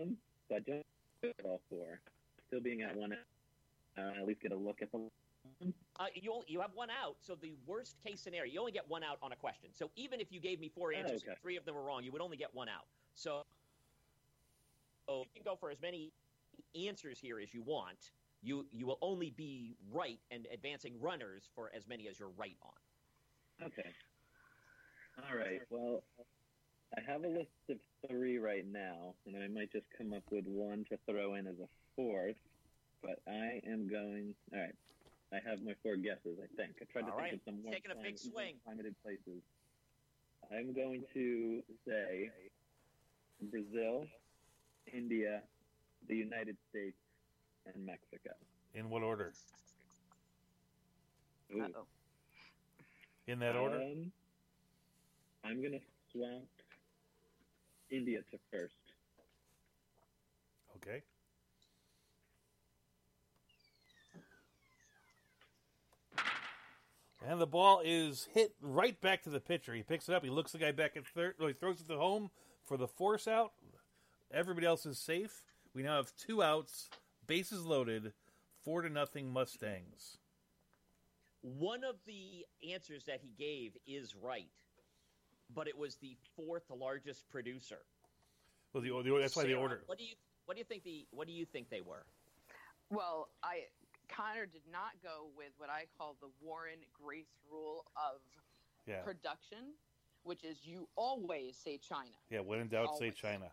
um, so I just did all four. Still being at one. Uh, at least get a look at the. Uh, you only, you have one out, so the worst case scenario, you only get one out on a question. So even if you gave me four answers, okay. three of them were wrong, you would only get one out. So, so you can go for as many answers here as you want. You you will only be right and advancing runners for as many as you're right on. Okay. All right. Well, I have a list of three right now, and I might just come up with one to throw in as a fourth. But I am going. All right. I have my four guesses. I think I tried to All think right. of some more Taking a big swing. climated places. I'm going to say Brazil, India, the United States, and Mexico. In what order? Uh-oh. In that order? Um, I'm gonna swap India to first. Okay. And the ball is hit right back to the pitcher. He picks it up. He looks the guy back at third. He throws it to home for the force out. Everybody else is safe. We now have two outs, bases loaded, four to nothing Mustangs. One of the answers that he gave is right, but it was the fourth largest producer. Well, the, the that's why the Sarah, order. What do you what do you think the what do you think they were? Well, I Connor did not go with what I call the Warren Grace rule of Yeah, production, which is you always say China. yeah. When in doubt, say China.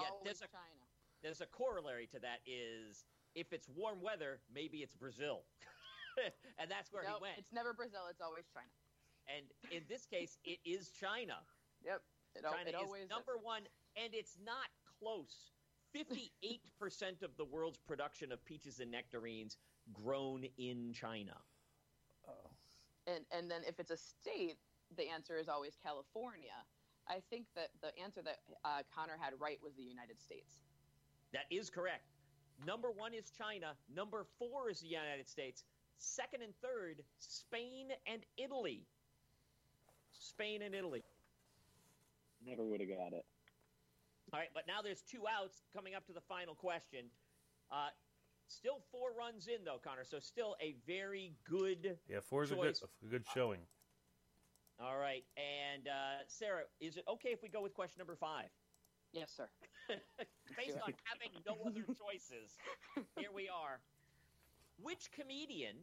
Yeah, always there's a- China. There's a corollary to that is if it's warm weather, maybe it's Brazil. and that's where Nope, he went. It's never Brazil. It's always China. And in this case, it is China. Yep. It, China it is always number one, and it's not close. 58% of the world's production of peaches and nectarines grown in China. Oh. And and then if it's a state, the answer is always California. I think that the answer that uh, Connor had right was the United States. That is correct. Number one is China. Number four is the United States. Second and third, Spain and Italy. Spain and Italy. Never would have got it. All right, but now there's two outs coming up to the final question. Uh, still four runs in, though, Connor. So still a very good. Yeah, four's a good, a good showing. All right, and uh, Sarah, is it okay if we go with question number five? Yes, sir. Based on having no other choices, here we are. Which comedian,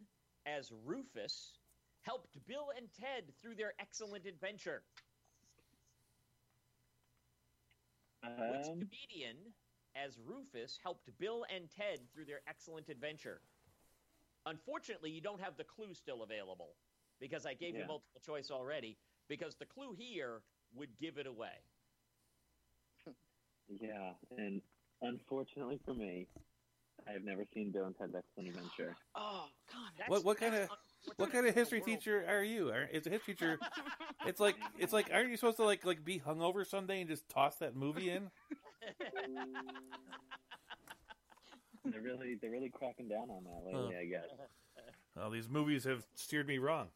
as Rufus, helped Bill and Ted through their excellent adventure? Which Um, comedian, as Rufus, helped Bill and Ted through their excellent adventure? Unfortunately, you don't have the clue still available because I gave you multiple choice already. Because the clue here would give it away. Yeah, and unfortunately for me, I have never seen Bill and Ted's Excellent Adventure. Oh, God. That's- What- what kinda- un- What kind of history teacher are you? Are- It's a history teacher. It's like it's like aren't you supposed to like like be hungover someday and just toss that movie in? They're really they're really cracking down on that lately, I guess. Well, these movies have steered me wrong.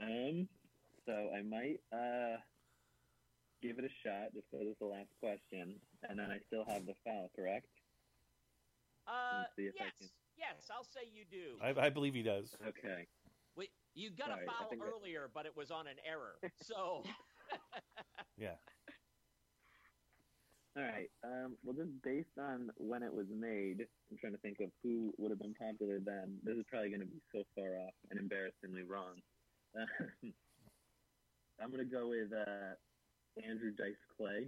Um, so I might uh give it a shot just because it's the last question, and then I still have the foul, correct? Uh, Let's see if I yes, can- yes, I'll say you do. I, I believe he does. Okay. Wait, you got Sorry, a I foul think that- earlier, but it was on an error. So, Yeah. All right. Um, well, just based on when it was made, I'm trying to think of who would have been popular then. This is probably going to be so far off and embarrassingly wrong. I'm going to go with uh, Andrew Dice Clay.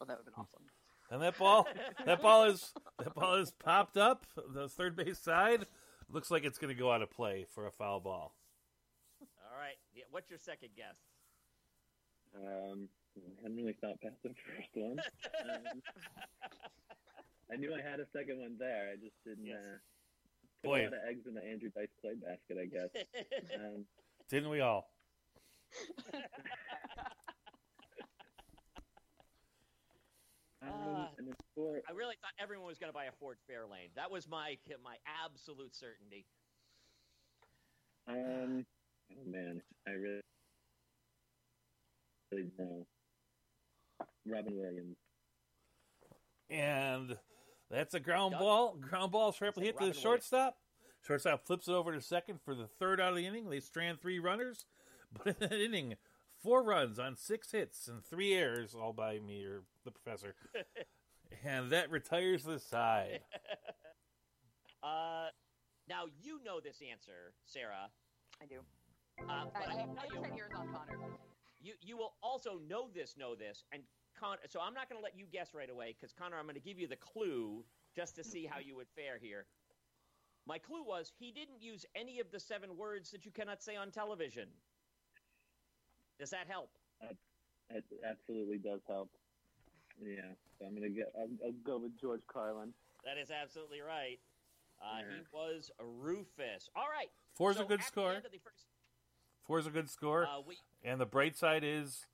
Oh, that would have been awesome. And that ball, that ball is that ball is popped up the third base side. Looks like it's going to go out of play for a foul ball. all right, yeah, what's your second guess? Um, I hadn't really thought past the first one. Um, I knew I had a second one there. I just didn't Yes. uh, put Boy. a lot of eggs in the Andrew Dice Clay basket, I guess. Um, Didn't we all? and then for I really thought everyone was going to buy a Ford Fairlane. That was my my absolute certainty. Um, oh man, I really, really know. Robin Williams. And that's a ground Doug? ball. Ground ball sharply Said hit to the Robin shortstop. Shortstop flips it over to second for the third out of the inning. They strand three runners, but in that inning, four runs on six hits and three errors, all by me or the professor. and that retires the side. Uh, now you know this answer, Sarah. I do. Uh, but I, I I have can tell you, 10 years on Connor. you you will also know this, know this, and Con. So I'm not going to let you guess right away because Connor, I'm going to give you the clue just to see how you would fare here. My clue was he didn't use any of the seven words that you cannot say on television. Does that help? It absolutely does help. Yeah, so I'm gonna get. I'll, I'll go with George Carlin. That is absolutely right. Uh, He Yeah. was Rufus. All right. Four's so a good score. end of the first- Four's a good score. uh, we, and the bright side is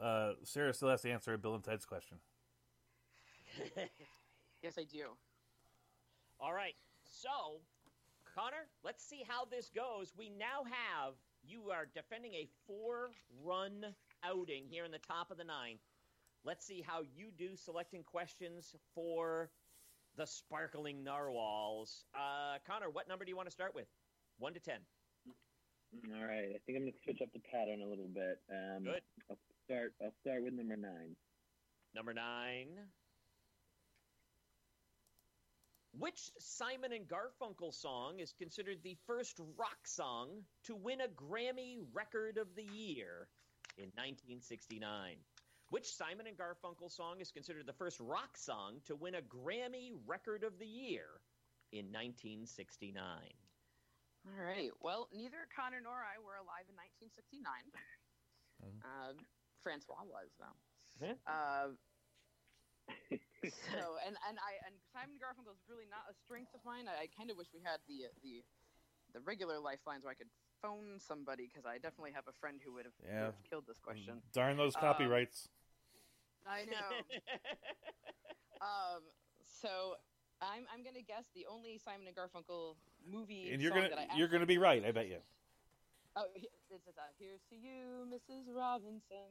uh, Sarah still has to answer Bill and Ted's question. Yes, I do. All right. So, Connor, let's see how this goes. We now have you are defending a four-run outing here in the top of the ninth. Let's see how you do selecting questions for the sparkling narwhals. Uh, Connor, what number do you want to start with? One to ten. All right, I think I'm gonna switch up the pattern a little bit. Um, Good. I'll start. I'll start with number nine. Number nine. Which Simon and Garfunkel song is considered the first rock song to win a Grammy Record of the Year in 1969? Which Simon and Garfunkel song is considered the first rock song to win a Grammy Record of the Year in 1969? All right. Well, neither Connor nor I were alive in 1969. Mhm. Uh, Francois was though. Mhm. Uh, so and and I and Simon Garfunkel is really not a strength of mine. I, I kind of wish we had the the the regular lifelines where I could phone somebody because I definitely have a friend who would have, Yeah. would have killed this question. Darn those Um, copyrights. I know. um, so I'm I'm gonna guess the only Simon and Garfunkel movie and you're song gonna that I you're gonna be right, I bet you. Oh, he- this is uh, here's to you, Mrs. Robinson.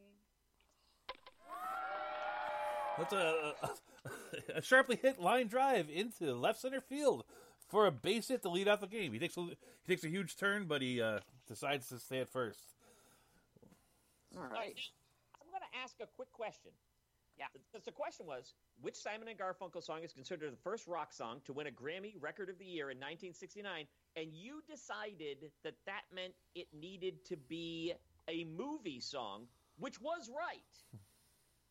That's a, a, a sharply hit line drive into left center field for a base hit to lead off the game. He takes a, he takes a huge turn, but he uh, decides to stay at first. All All right. right, I'm going to ask a quick question. Yeah. Because the question was, which Simon and Garfunkel song is considered the first rock song to win a Grammy Record of the Year in 1969? And you decided that that meant it needed to be a movie song, which was right.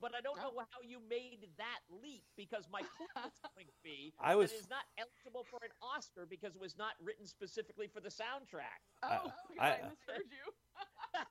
But I don't know how you made that leap because my clue was going to be I was- that it is not eligible for an Oscar because it was not written specifically for the soundtrack. Oh, I- I, I- misheard you.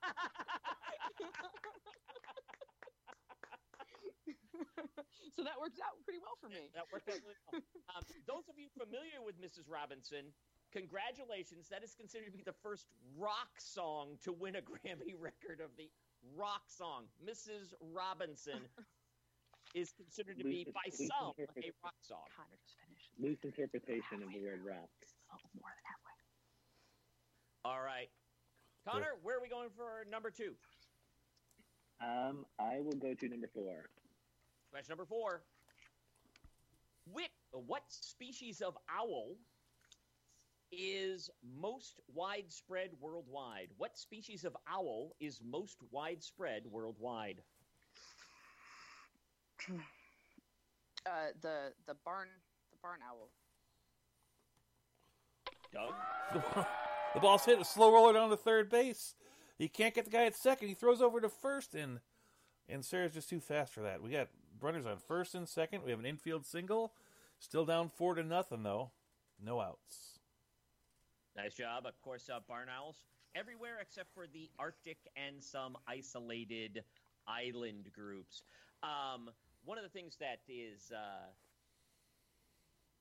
so that works out pretty well for me. That worked out really well. Um, those of you familiar with Mrs. Robinson, congratulations. That is considered to be the first rock song to win a Grammy record of the rock song. Mrs. Robinson is considered to be, by loose some, a rock song. Connor just finished. Loose interpretation of the word rock. Oh, more than halfway. All right. Connor, where are we going for number two? Um, I will go to number four. Question number four. Whit, what species of owl is most widespread worldwide? What species of owl is most widespread worldwide? Uh, the the barn the barn owl. Doug? The ball's hit a slow roller down to third base. He can't get the guy at second. He throws over to first, and and Sarah's just too fast for that. We got runners on first and second. We have an infield single. Still down four to nothing though. No outs. Nice job. Of course, uh, barn owls everywhere except for the Arctic and some isolated island groups. Um, one of the things that is uh,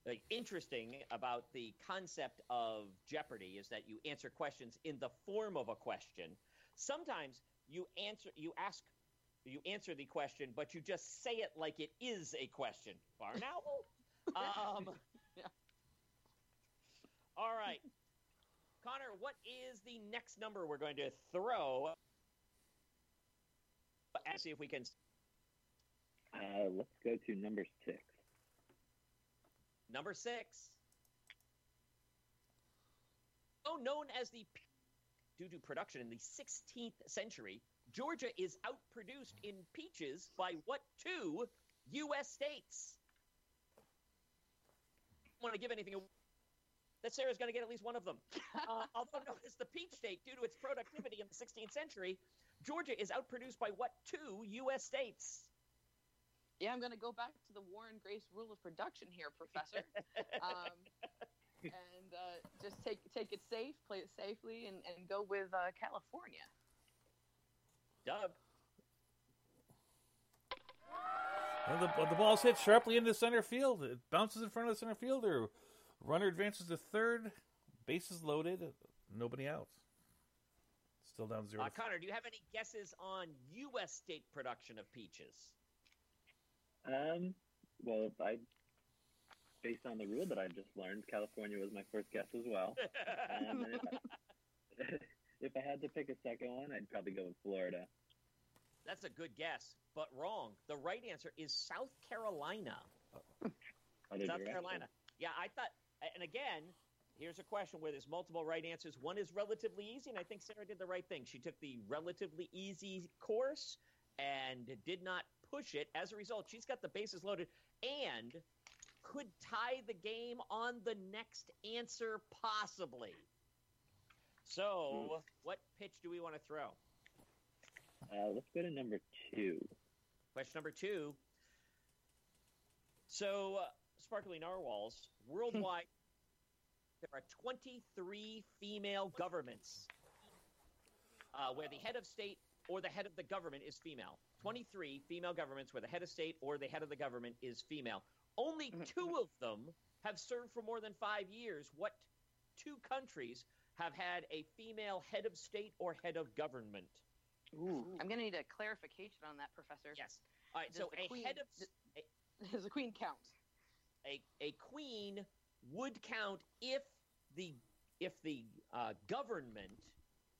like interesting about the concept of Jeopardy is that you answer questions in the form of a question. Sometimes you answer, you ask, you answer the question, but you just say it like it is a question. Barn owl. Um, Yeah. All right. Connor, what is the next number we're going to throw? And see if we can. Uh, let's go to number six. Number six. Oh, known as the due to production in the 16th century, Georgia is outproduced in peaches by what two U.S. states? I want to give anything away. That Sarah's going to get at least one of them. Uh, although known as the peach state due to its productivity in the 16th century, Georgia is outproduced by what two U.S. states? Yeah, I'm going to go back to the Warren Grace rule of production here, Professor, um, and uh, just take take it safe, play it safely, and, and go with uh, California. Doug. And the, the ball's hit sharply into center field. It bounces in front of the center fielder. Runner advances to third. Bases loaded. Nobody out. Still down zero. Uh, Connor, do you have any guesses on U.S. state production of peaches? Um, well, I, based on the rule that I just learned, California was my first guess as well. Um, if, I, if I had to pick a second one, I'd probably go with Florida. That's a good guess, but wrong. The right answer is South Carolina. South. Carolina. Yeah, I thought, and again, here's a question where there's multiple right answers. One is relatively easy, and I think Sarah did the right thing. She took the relatively easy course and did not push it. As a result, she's got the bases loaded and could tie the game on the next answer possibly. So, what pitch do we want to throw? Uh, let's go to number two. Question number two. So, uh, Sparkly Narwhals, worldwide, there are 23 female governments uh, where the head of state or the head of the government is female. 23 female governments where the head of state or the head of the government is female. Only two of them have served for more than five years. What two countries have had a female head of state or head of government? Ooh. I'm going to need a clarification on that, Professor. Yes. All right. Does so the a queen- head of d- Does the queen count? A, a queen would count if the if the uh, government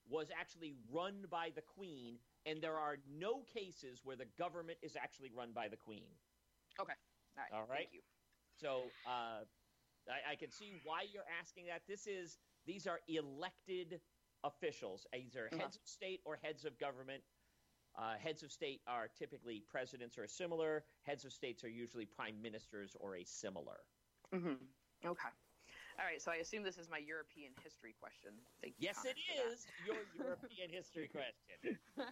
was actually run by the queen, and there are no cases where the government is actually run by the queen. All right. All right. Thank you. So uh, I, I can see why you're asking that. This is these are elected officials, either Uh-huh. heads of state or heads of government. Uh, heads of state are typically presidents or similar. Heads of states are usually prime ministers or a similar. hmm Okay. All right. So I assume this is my European history question. Thank you. Yes, Connor, it is your European history question.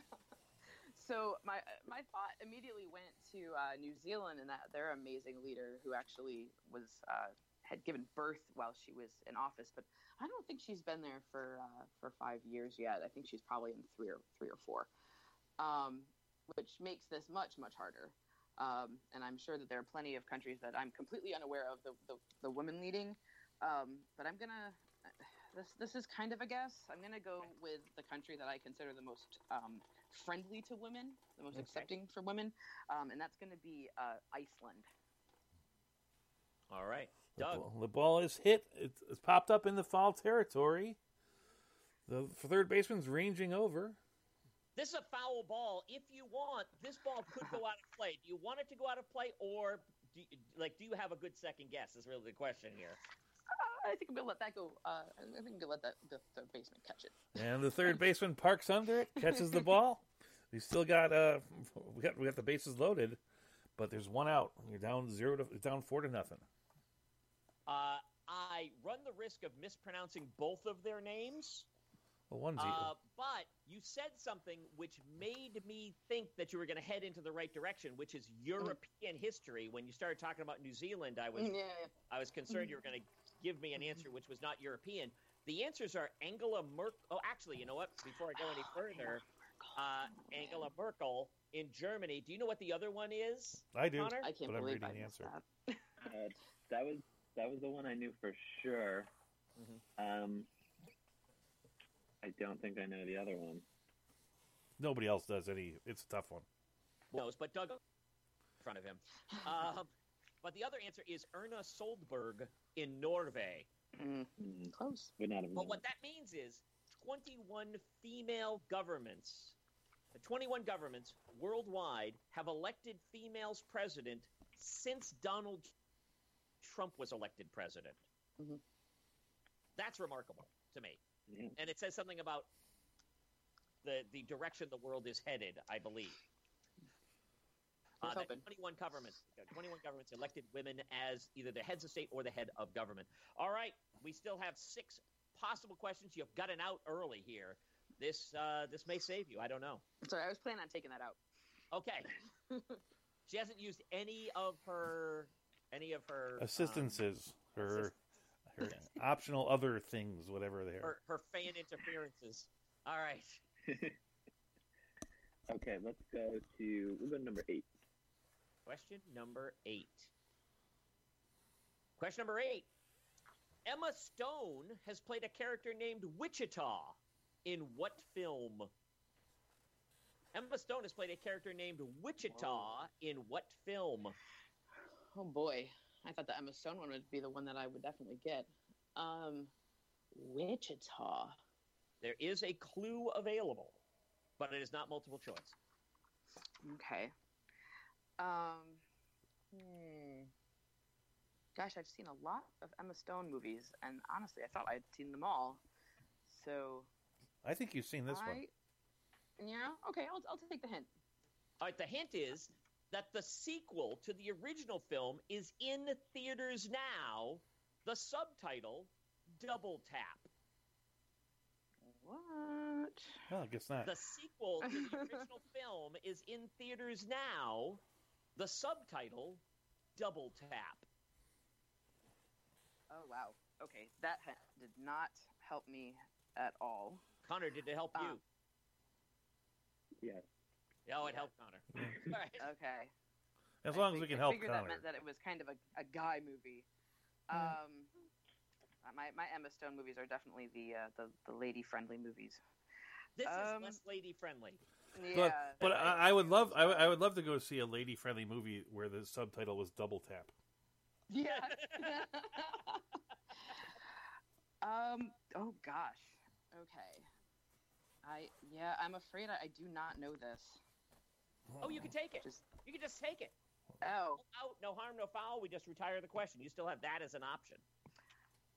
so my my thought immediately went to uh, New Zealand and that their amazing leader who actually was uh, had given birth while she was in office, but I don't think she's been there for uh, for five years yet. I think she's probably in three or three or four, um, which makes this much much harder. Um, and I'm sure that there are plenty of countries that I'm completely unaware of the, the, the women leading. Um, but I'm gonna this this is kind of a guess. I'm gonna go with the country that I consider the most um, friendly to women, the most Okay. accepting for women, um, and that's gonna be uh, Iceland. All right, The ball, the ball is hit. It's, it's popped up in the foul territory. The third baseman's ranging over. This is a foul ball. If you want, this ball could go out of play. Do you want it to go out of play, or do you, like do you have a good second guess? Is really the question here. Uh, I think I'm gonna let that go. Uh, I think I'm gonna let that the third baseman catch it. And the third baseman parks under it, catches the ball. We still got uh, we got we got the bases loaded, but there's one out. You're down zero to down four to nothing. Uh, I run the risk of mispronouncing both of their names, Well, one's uh, but you said something which made me think that you were going to head into the right direction, which is European history. When you started talking about New Zealand, I was Yeah. I was concerned you were going to give me an answer which was not European. The answers are Angela Merkel. Oh, actually, you know what? Before I go any further, uh, Angela Merkel in Germany. Do you know what the other one is? I do. Connor? I can't But I'm believe reading I the answer. that. Uh, that was that was the one I knew for sure. Mhm. Um, I don't think I know the other one. Nobody else does any. It's a tough one. knows, but Doug in front of him. Um, but the other answer is Erna Solberg in Norway. Mm, Hmm, close. would not have But known. what that means is 21 female governments, 21 governments worldwide have elected females president since Donald Trump was elected president. Mhm. That's remarkable to me. Yeah. And it says something about the, the direction the world is headed, I believe. Uh, that 21 governments, 21 governments elected women as either the heads of state or the head of government. All right, we still have six possible questions. You've got an out early here. This uh, this may save you. I don't know. Sorry, I was planning on taking that out. Okay. she hasn't used any of her any of her um, Assistances or her Yes. optional other things, whatever they are. her, her fan interferences. All right. okay, let's go to we'll go to number eight. Question number eight. Question number eight. Emma Stone has played a character named Wichita in what film? Emma Stone has played a character named Wichita in what film? Oh boy, I thought the Emma Stone one would be the one that I would definitely get. Um, Wichita. There is a clue available, but it is not multiple choice. Okay. Um. Hmm. Gosh, I've seen a lot of Emma Stone movies, and honestly, I thought I'd seen them all. So I think you've seen this I, one. Yeah. Okay, I'll I'll take the hint. All right, the hint is that the sequel to the original film is in theaters now. The subtitle, Double Tap. What? Well, I guess not. The sequel to the original film is in theaters now. The subtitle, Double Tap. Oh wow. Okay, that hint did not help me at all. Connor, did it help you? Um, Yes. oh, it yeah. helped Connor. All right. Okay. As I long as we can I help figured Connor. that meant that it was kind of a, a guy movie. Um, uh, my my Emma Stone movies are definitely the uh, the, the lady friendly movies. This Um, is less lady friendly. Yeah, But, but I, I would love I, would- I would love to go see a lady friendly movie where the subtitle was double tap. yeah. um. Oh gosh. Okay. I yeah. I'm afraid I, I do not know this. Oh, you can take it. Just You can just take it. oh Out, no harm, no foul. We just retire the question. You still have that as an option.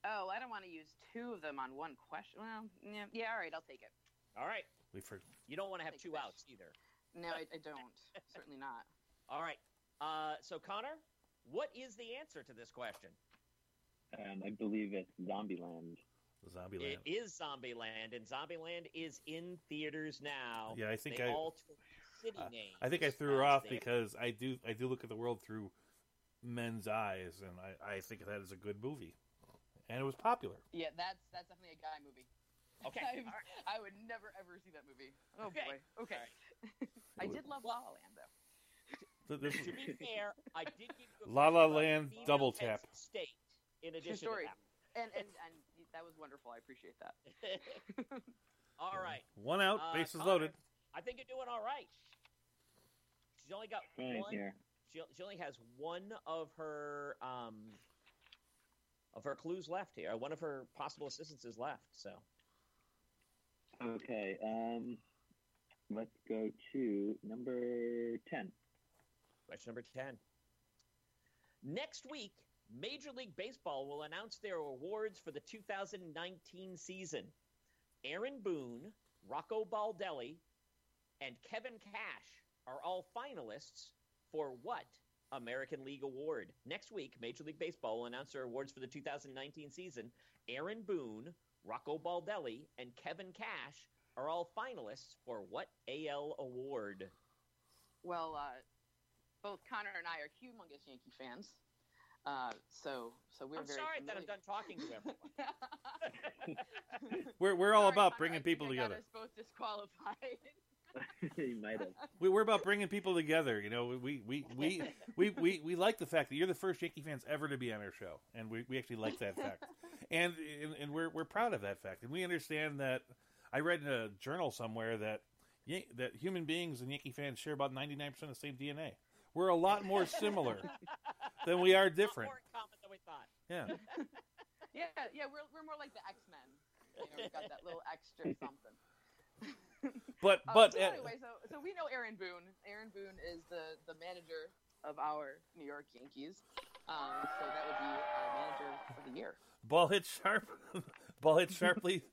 oh. I don't want to use two of them on one question. Well, yeah. Yeah. All right. I'll take it. All right. We for, You don't want to have two this. outs either. No, I, I don't. Certainly not. All right. Uh, so, Connor, what is the answer to this question? Um, I believe it's Zombieland. Zombieland. It is Zombieland, and Zombieland is in theaters now. Yeah, I think they I- all took city Uh, names. I think I threw her off they- because I do I do look at the world through men's eyes, and I, I think that is a good movie, and it was popular. Yeah, that's that's definitely a guy movie. Okay. I, all right. I would never ever see that movie. Oh Okay. boy. Okay. All I did love La La Land though. Th- this- To be fair, I did give you La La Land double Penn tap. State in addition story. to And, and and that was wonderful. I appreciate that. that. all right. One out, Uh, bases Connor, loaded. I think you're doing all right. She's only got Fine one. She, she only has one of her um of her clues left here. One of her possible assistances left. So Okay, um, let's go to number 10. question number ten. Next week, Major League Baseball will announce their awards for the 2019 season. Aaron Boone, Rocco Baldelli, and Kevin Cash are all finalists for what American League award? Next week, Major League Baseball will announce their awards for the 2019 season. Aaron Boone, Rocco Baldelli, and Kevin Cash are all finalists for what AL award? Well, uh, both Connor and I are humongous Yankee fans. Uh, so so we're I'm very sorry that I'm done talking to everyone. We're we're all about Connor, bringing I think people I got together. us both disqualified. you might have. We, we're about bringing people together. You know, we we we, we, we we like the fact that you're the first Yankee fans ever to be on our show, and we, we actually like that fact, and, and and we're we're proud of that fact, and we understand that. I read in a journal somewhere that that human beings and Yankee fans share about 99 percent of the same DNA. We're a lot more similar than we are Not different. more common than we thought. Yeah. yeah, yeah, we're we're more like the X Men. You know, we've got that little extra something. But Um, but so uh, anyway, so so we know Aaron Boone. Aaron Boone is the the manager of our New York Yankees. Um, so that would be our manager for the year. ball hit sharp, ball hit sharply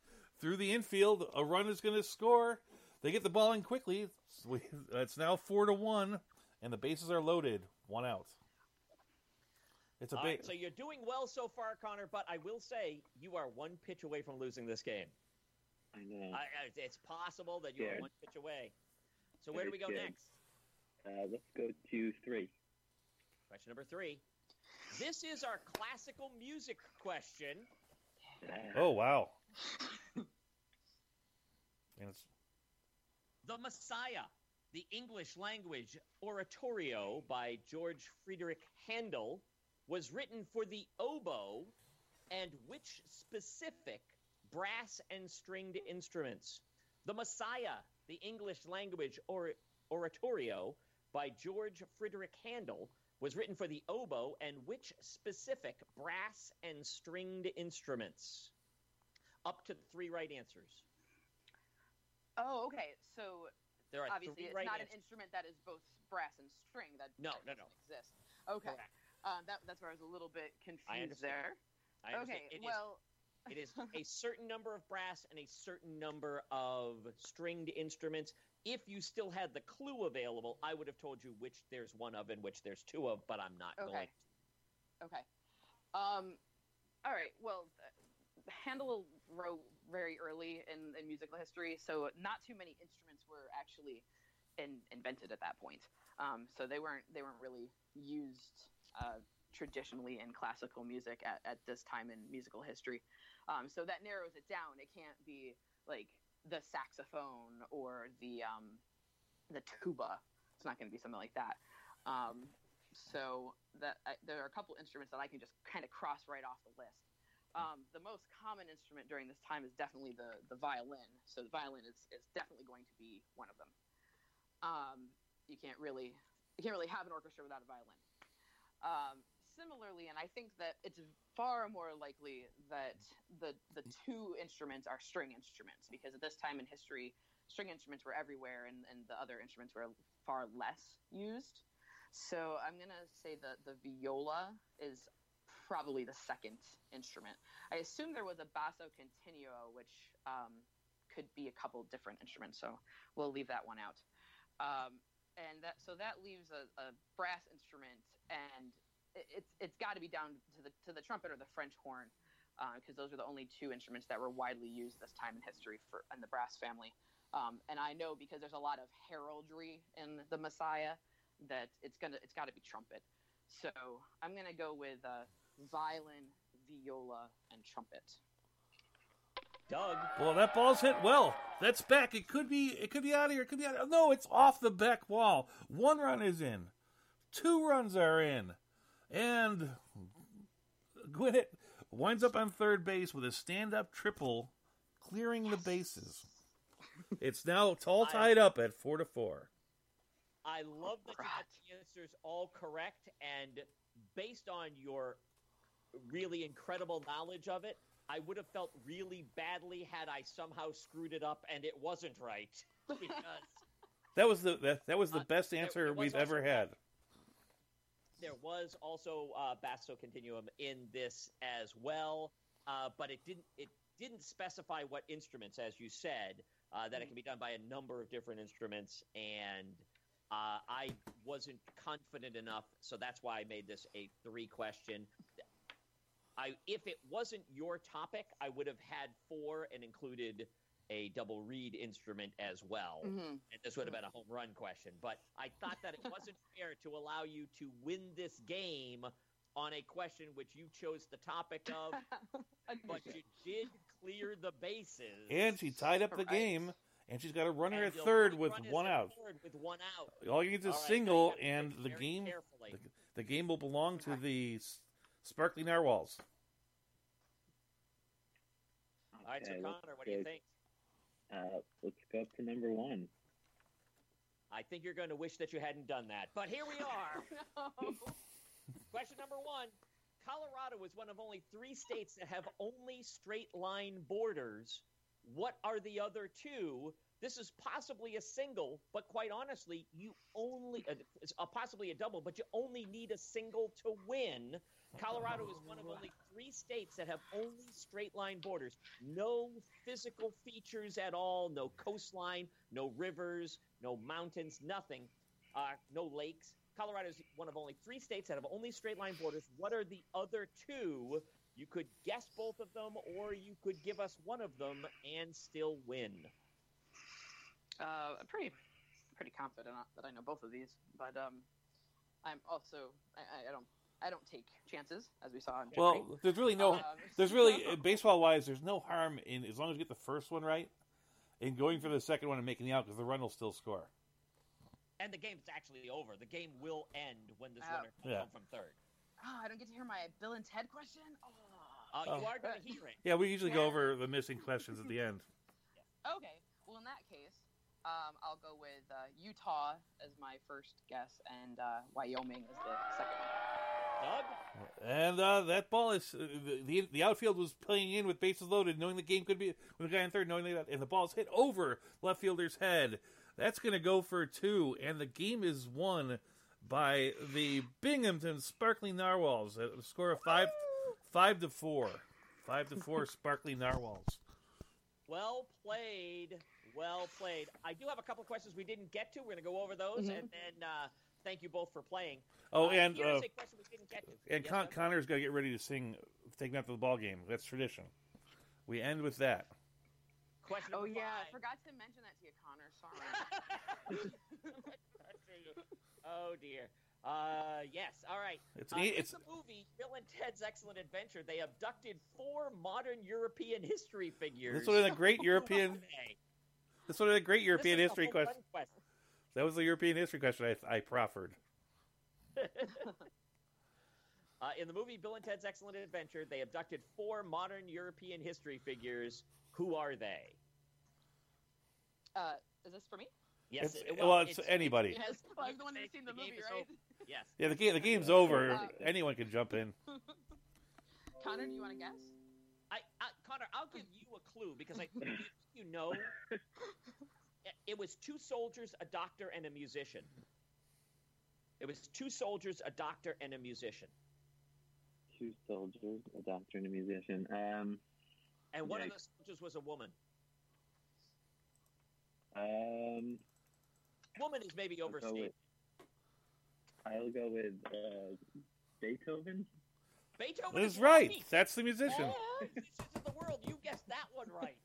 through the infield. A run is going to score. They get the ball in quickly. It's, now four to one, and the bases are loaded. One out. It's a big. right, so you're doing well so far, Connor, but I will say you are one pitch away from losing this game. I know. I, I, it's possible that you are Scared. one pitch away. So where do we go scared. next? Uh, let's go to three. Question number three. This is our classical music question. Oh wow. And it's- The Messiah, the English language oratorio by George Friedrich Handel, was written for the oboe and which specific brass and stringed instruments? The Messiah, the English language or- oratorio by George Frederick Handel, was written for the oboe and which specific brass and stringed instruments? Up to three right answers. Oh, okay. So There are obviously it's right not answers. an instrument that is both brass and string. That No, that no, no. doesn't exist. Okay, um, that, that's where I was a little bit confused understand. there. I. Okay, well, it is a certain number of brass and a certain number of stringed instruments. If you still had the clue available, I would have told you which there's one of and which there's two of, but I'm not Okay. going. okay. Um, all right. Well, Handel wrote very early in, in musical history, so not too many instruments were actually in, invented at that point. Um, so they weren't they weren't really used uh, traditionally in classical music at, at this time in musical history. Um, so that narrows it down. It can't be like the saxophone or the um, the tuba. It's not going to be something like that. Um, so that there are a couple instruments that I can just kind of cross right off the list. Um, the most common instrument during this time is definitely the the violin. So the violin is, is definitely going to be one of them. Um, you can't really you can't really have an orchestra without a violin. Um, similarly, and I think that it's far more likely that the the two instruments are string instruments because at this time in history, string instruments were everywhere and, and the other instruments were far less used. So I'm gonna say that the viola is probably the second instrument. I assume there was a basso continuo, which um, could be a couple different instruments. So we'll leave that one out. Um, and that so that leaves a, a brass instrument, and got to be down to the to the trumpet or the French horn, because those are the only two instruments that were widely used this time in history for in the brass family. Um, and I know because there's a lot of heraldry in the Messiah that it's gonna it's got to be trumpet. So I'm gonna go with uh, violin, viola, and trumpet. Doug, well, that ball's hit well. That's back. It could be. It could be out of here. It could be out. Of, no, it's off the back wall. One run is in. Two runs are in. And Gwinnett winds up on third base with a stand up triple, clearing the bases. It's now it's all tied up at four to four. I love that you got the answers all correct, and based on your really incredible knowledge of it, I would have felt really badly had I somehow screwed it up and it wasn't right. Because That was the that, that was the Uh, best answer there was we've ever had. There was also uh, basso continuum in this as well, uh, but it didn't it didn't specify what instruments, as you said, uh, that it can be done by a number of different instruments, and uh, I wasn't confident enough, so that's why I made this a three question. I if it wasn't your topic, I would have had four and included a double reed instrument as well hmm and this would have been a home run question. But I thought that it wasn't fair to allow you to win this game on a question which you chose the topic of, but you did clear the bases. And she tied up the Right. game, and she's got a runner And at third with one out. With one out. All you need is a All right, now single, you and the game the, the game will belong to the s- Sparkly Narwhals. All right, so Connor, what do you think? Uh, let's go up to number one. I think you're going to wish that you hadn't done that, but here we are. no. Question number one Colorado is one of only three states that have only straight line borders. What are the other two? This is possibly a single, but quite honestly, you only uh, uh, possibly a double, but you only need a single to win. Colorado is one of only three states that have only straight line borders. No physical features at all, no coastline, no rivers, no mountains, nothing. Uh, no lakes. Colorado is one of only three states that have only straight line borders. What are the other two? You could guess both of them, or you could give us one of them and still win. Uh, I'm pretty, pretty confident that I know both of these, but um, I'm also I, I- don't I don't take chances as we saw in Well, Jeopardy. there's really no, Um, there's really baseball wise, there's no harm in as long as you get the first one right, in going for the second one and making the out because the run will still score. And the game's actually over. The game will end when this Oh. runner comes Yeah. home from third. oh, I don't get to hear my Bill and Ted question. Oh. Uh, You Oh. are going to hear it. Yeah, we usually go over the missing questions at the end. Okay. Well, in that case, um, I'll go with uh, Utah as my first guess, and uh, Wyoming as the second one. Doug? And uh, that ball is uh, the, the the outfield was playing in with bases loaded, knowing the game could be with the guy in third, knowing that, and the ball's hit over left fielder's head. That's going to go for two, and the game is won by the Binghamton Sparkling Narwhals at a score of five five to four, five to four Sparkly Narwhals. Well played. Well played. I do have a couple questions we didn't get to. We're going to go over those, Mhm. and then uh, thank you both for playing. Oh, Uh, and here's uh, a question we didn't get to. and Con- Doug? Connor's got to get ready to sing "Take Me Out to the Ball Game." That's tradition. We end with that. Question Oh number yeah, I forgot to mention that to you, Connor. Sorry. oh dear. Uh, yes. All right. It's Uh, e- in it's the movie Bill and Ted's Excellent Adventure. They abducted four modern European history figures. That's one of the great Who European. Are they? That's one of the great European This is a history home questions. question. That was a European history question I, I proffered. Uh, in the movie Bill and Ted's Excellent Adventure, they abducted four modern European history figures. Who are they? uh, is this for me? Yes. It's- it- well, it's anybody. Yes. Well, I was the one who's seen the, the movie, right? over. Yes. Yeah, the game the game's over. Uh, Anyone can jump in. Connor, do you want to guess? I, I, Connor, I'll give you a clue because I think you know. It was two soldiers, a doctor, and a musician. It was two soldiers, a doctor, and a musician. Two soldiers, a doctor, and a musician. Um, And one of the soldiers was a woman. um, Woman is maybe I'll go overstated. with, I'll go with uh, Beethoven. Beethoven That's is right. That's the musician. All musicians in the world, you guessed that one right.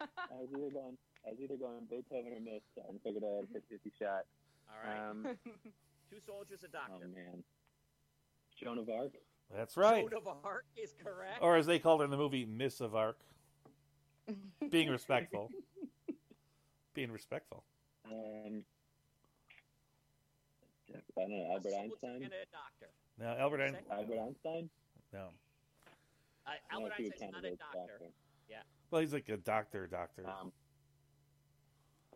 I was either going, I was either going Beethoven or Mozart, and figured I had a 50 shot. All right. Um, Two soldiers, a doctor. oh doctor. man, Joan of Arc. That's right. Joan of Arc is correct. Or as they called her in the movie, Miss of Arc. Being respectful. Being respectful. Um, I don't know, Albert a Einstein? teacher and a doctor. Now, Albert Einstein. Albert Einstein? No. Uh, I don't know Albert if Einstein's not as a doctor. Yeah. Well, he's like a doctor, doctor. Um,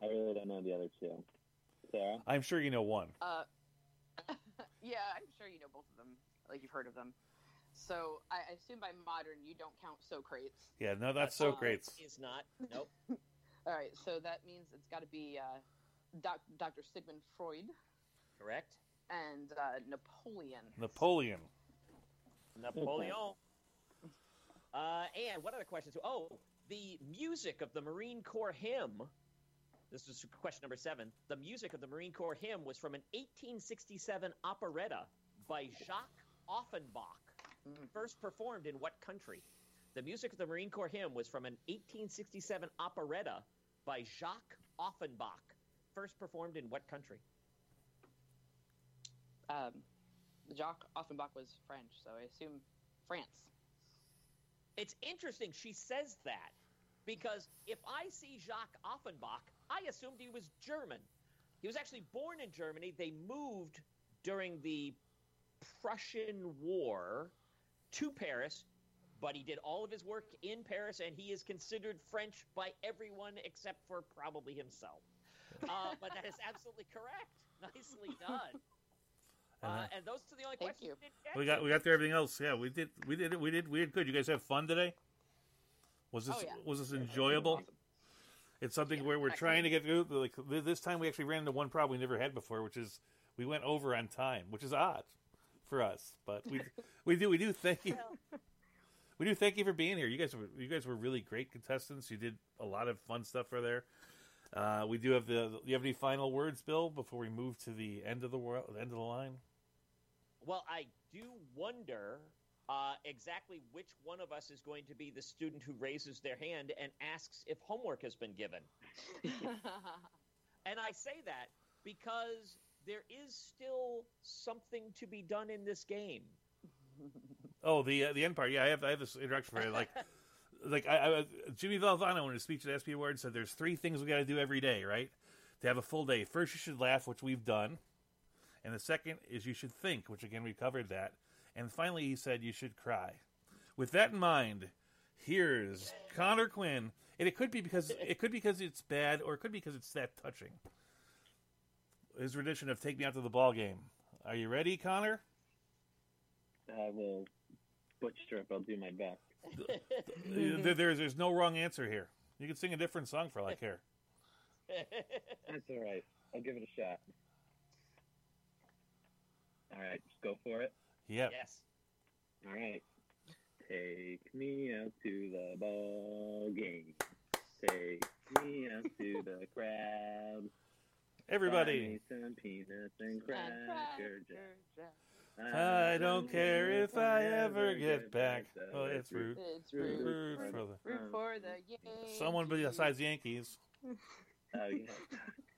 I really don't know the other two. Sarah? I'm sure you know one. Uh, yeah, I'm sure you know both of them. Like you've heard of them. So I I assume by modern you don't count Socrates. Yeah, no, that's Uh, so great. Is not. Nope. All right, so that means it's got to be uh, doc, Dr. Sigmund Freud Correct. and uh, Napoleon. Napoleon. Napoleon. Uh, and what other questions? Oh, the music of the Marine Corps hymn. This is question number seven. The music of the Marine Corps hymn was from an 1867 operetta by Jacques Offenbach. First performed in what country? The music of the Marine Corps hymn was from an 1867 operetta by Jacques Offenbach. First performed in what country? Um, Jacques Offenbach was French, so I assume France. It's interesting she says that because if I see Jacques Offenbach, I assumed he was German. He was actually born in Germany. They moved during the Prussian War to Paris, but he did all of his work in Paris, and he is considered French by everyone except for probably himself. Uh, but that is absolutely correct. Nicely done. Uh, Uh-huh. and those are the only Thank questions you. we We got we got through everything else. Yeah, we did we did it. We did we did we did good. You guys have fun today. Was this Oh, yeah. was this enjoyable? Awesome. It's something Yeah, where we're trying to get through. Like this time, we actually ran into one problem we never had before, which is we went over on time, which is odd for us. But we we do we do thank you. We do thank you for being here. You guys were you guys were really great contestants. You did a lot of fun stuff for there. Uh, we do have the. Do you have any final words, Bill, before we move to the end of the world, the end of the line? Well, I do wonder uh, exactly which one of us is going to be the student who raises their hand and asks if homework has been given. And I say that because there is still something to be done in this game. Oh, the uh, the end part. Yeah, I have I have this introduction for it. Like, like I, I, Jimmy Valvano in his speech at ESPY Awards said, "There's three things we got to do every day, right? To have a full day. First, you should laugh, which we've done, and the second is you should think, which again we covered that, and finally he said you should cry. With that in mind, here's Connor Quinn, and it could be because it could be because it's bad, or it could be because it's that touching. His rendition of "Take Me Out to the Ball Game." Are you ready, Connor? I will butcher it, I'll do my best. there, there's there's no wrong answer here. You can sing a different song for all I care. That's all right. I'll give it a shot. All right, just go for it. Yep. Yes. All right. Take me out to the ball game. Take me out to the crowd. Everybody. Buy me some peanuts and cracker jack. I don't care if I ever get back. Oh, it's rude. It's Root rude. Rude for for the- the- Root for the Yankees. Someone besides Yankees. Oh yeah.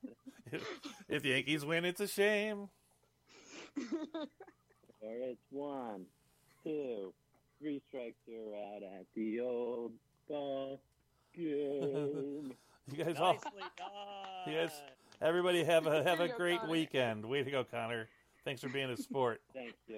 If, if Yankees win, it's a shame. Or it's one, two, three strikes, you're out at the old ball game. You guys all, Nicely done. Yes. everybody have a have a There you go, great weekend. Way to go, Connor. Thanks for being a sport. Thank you.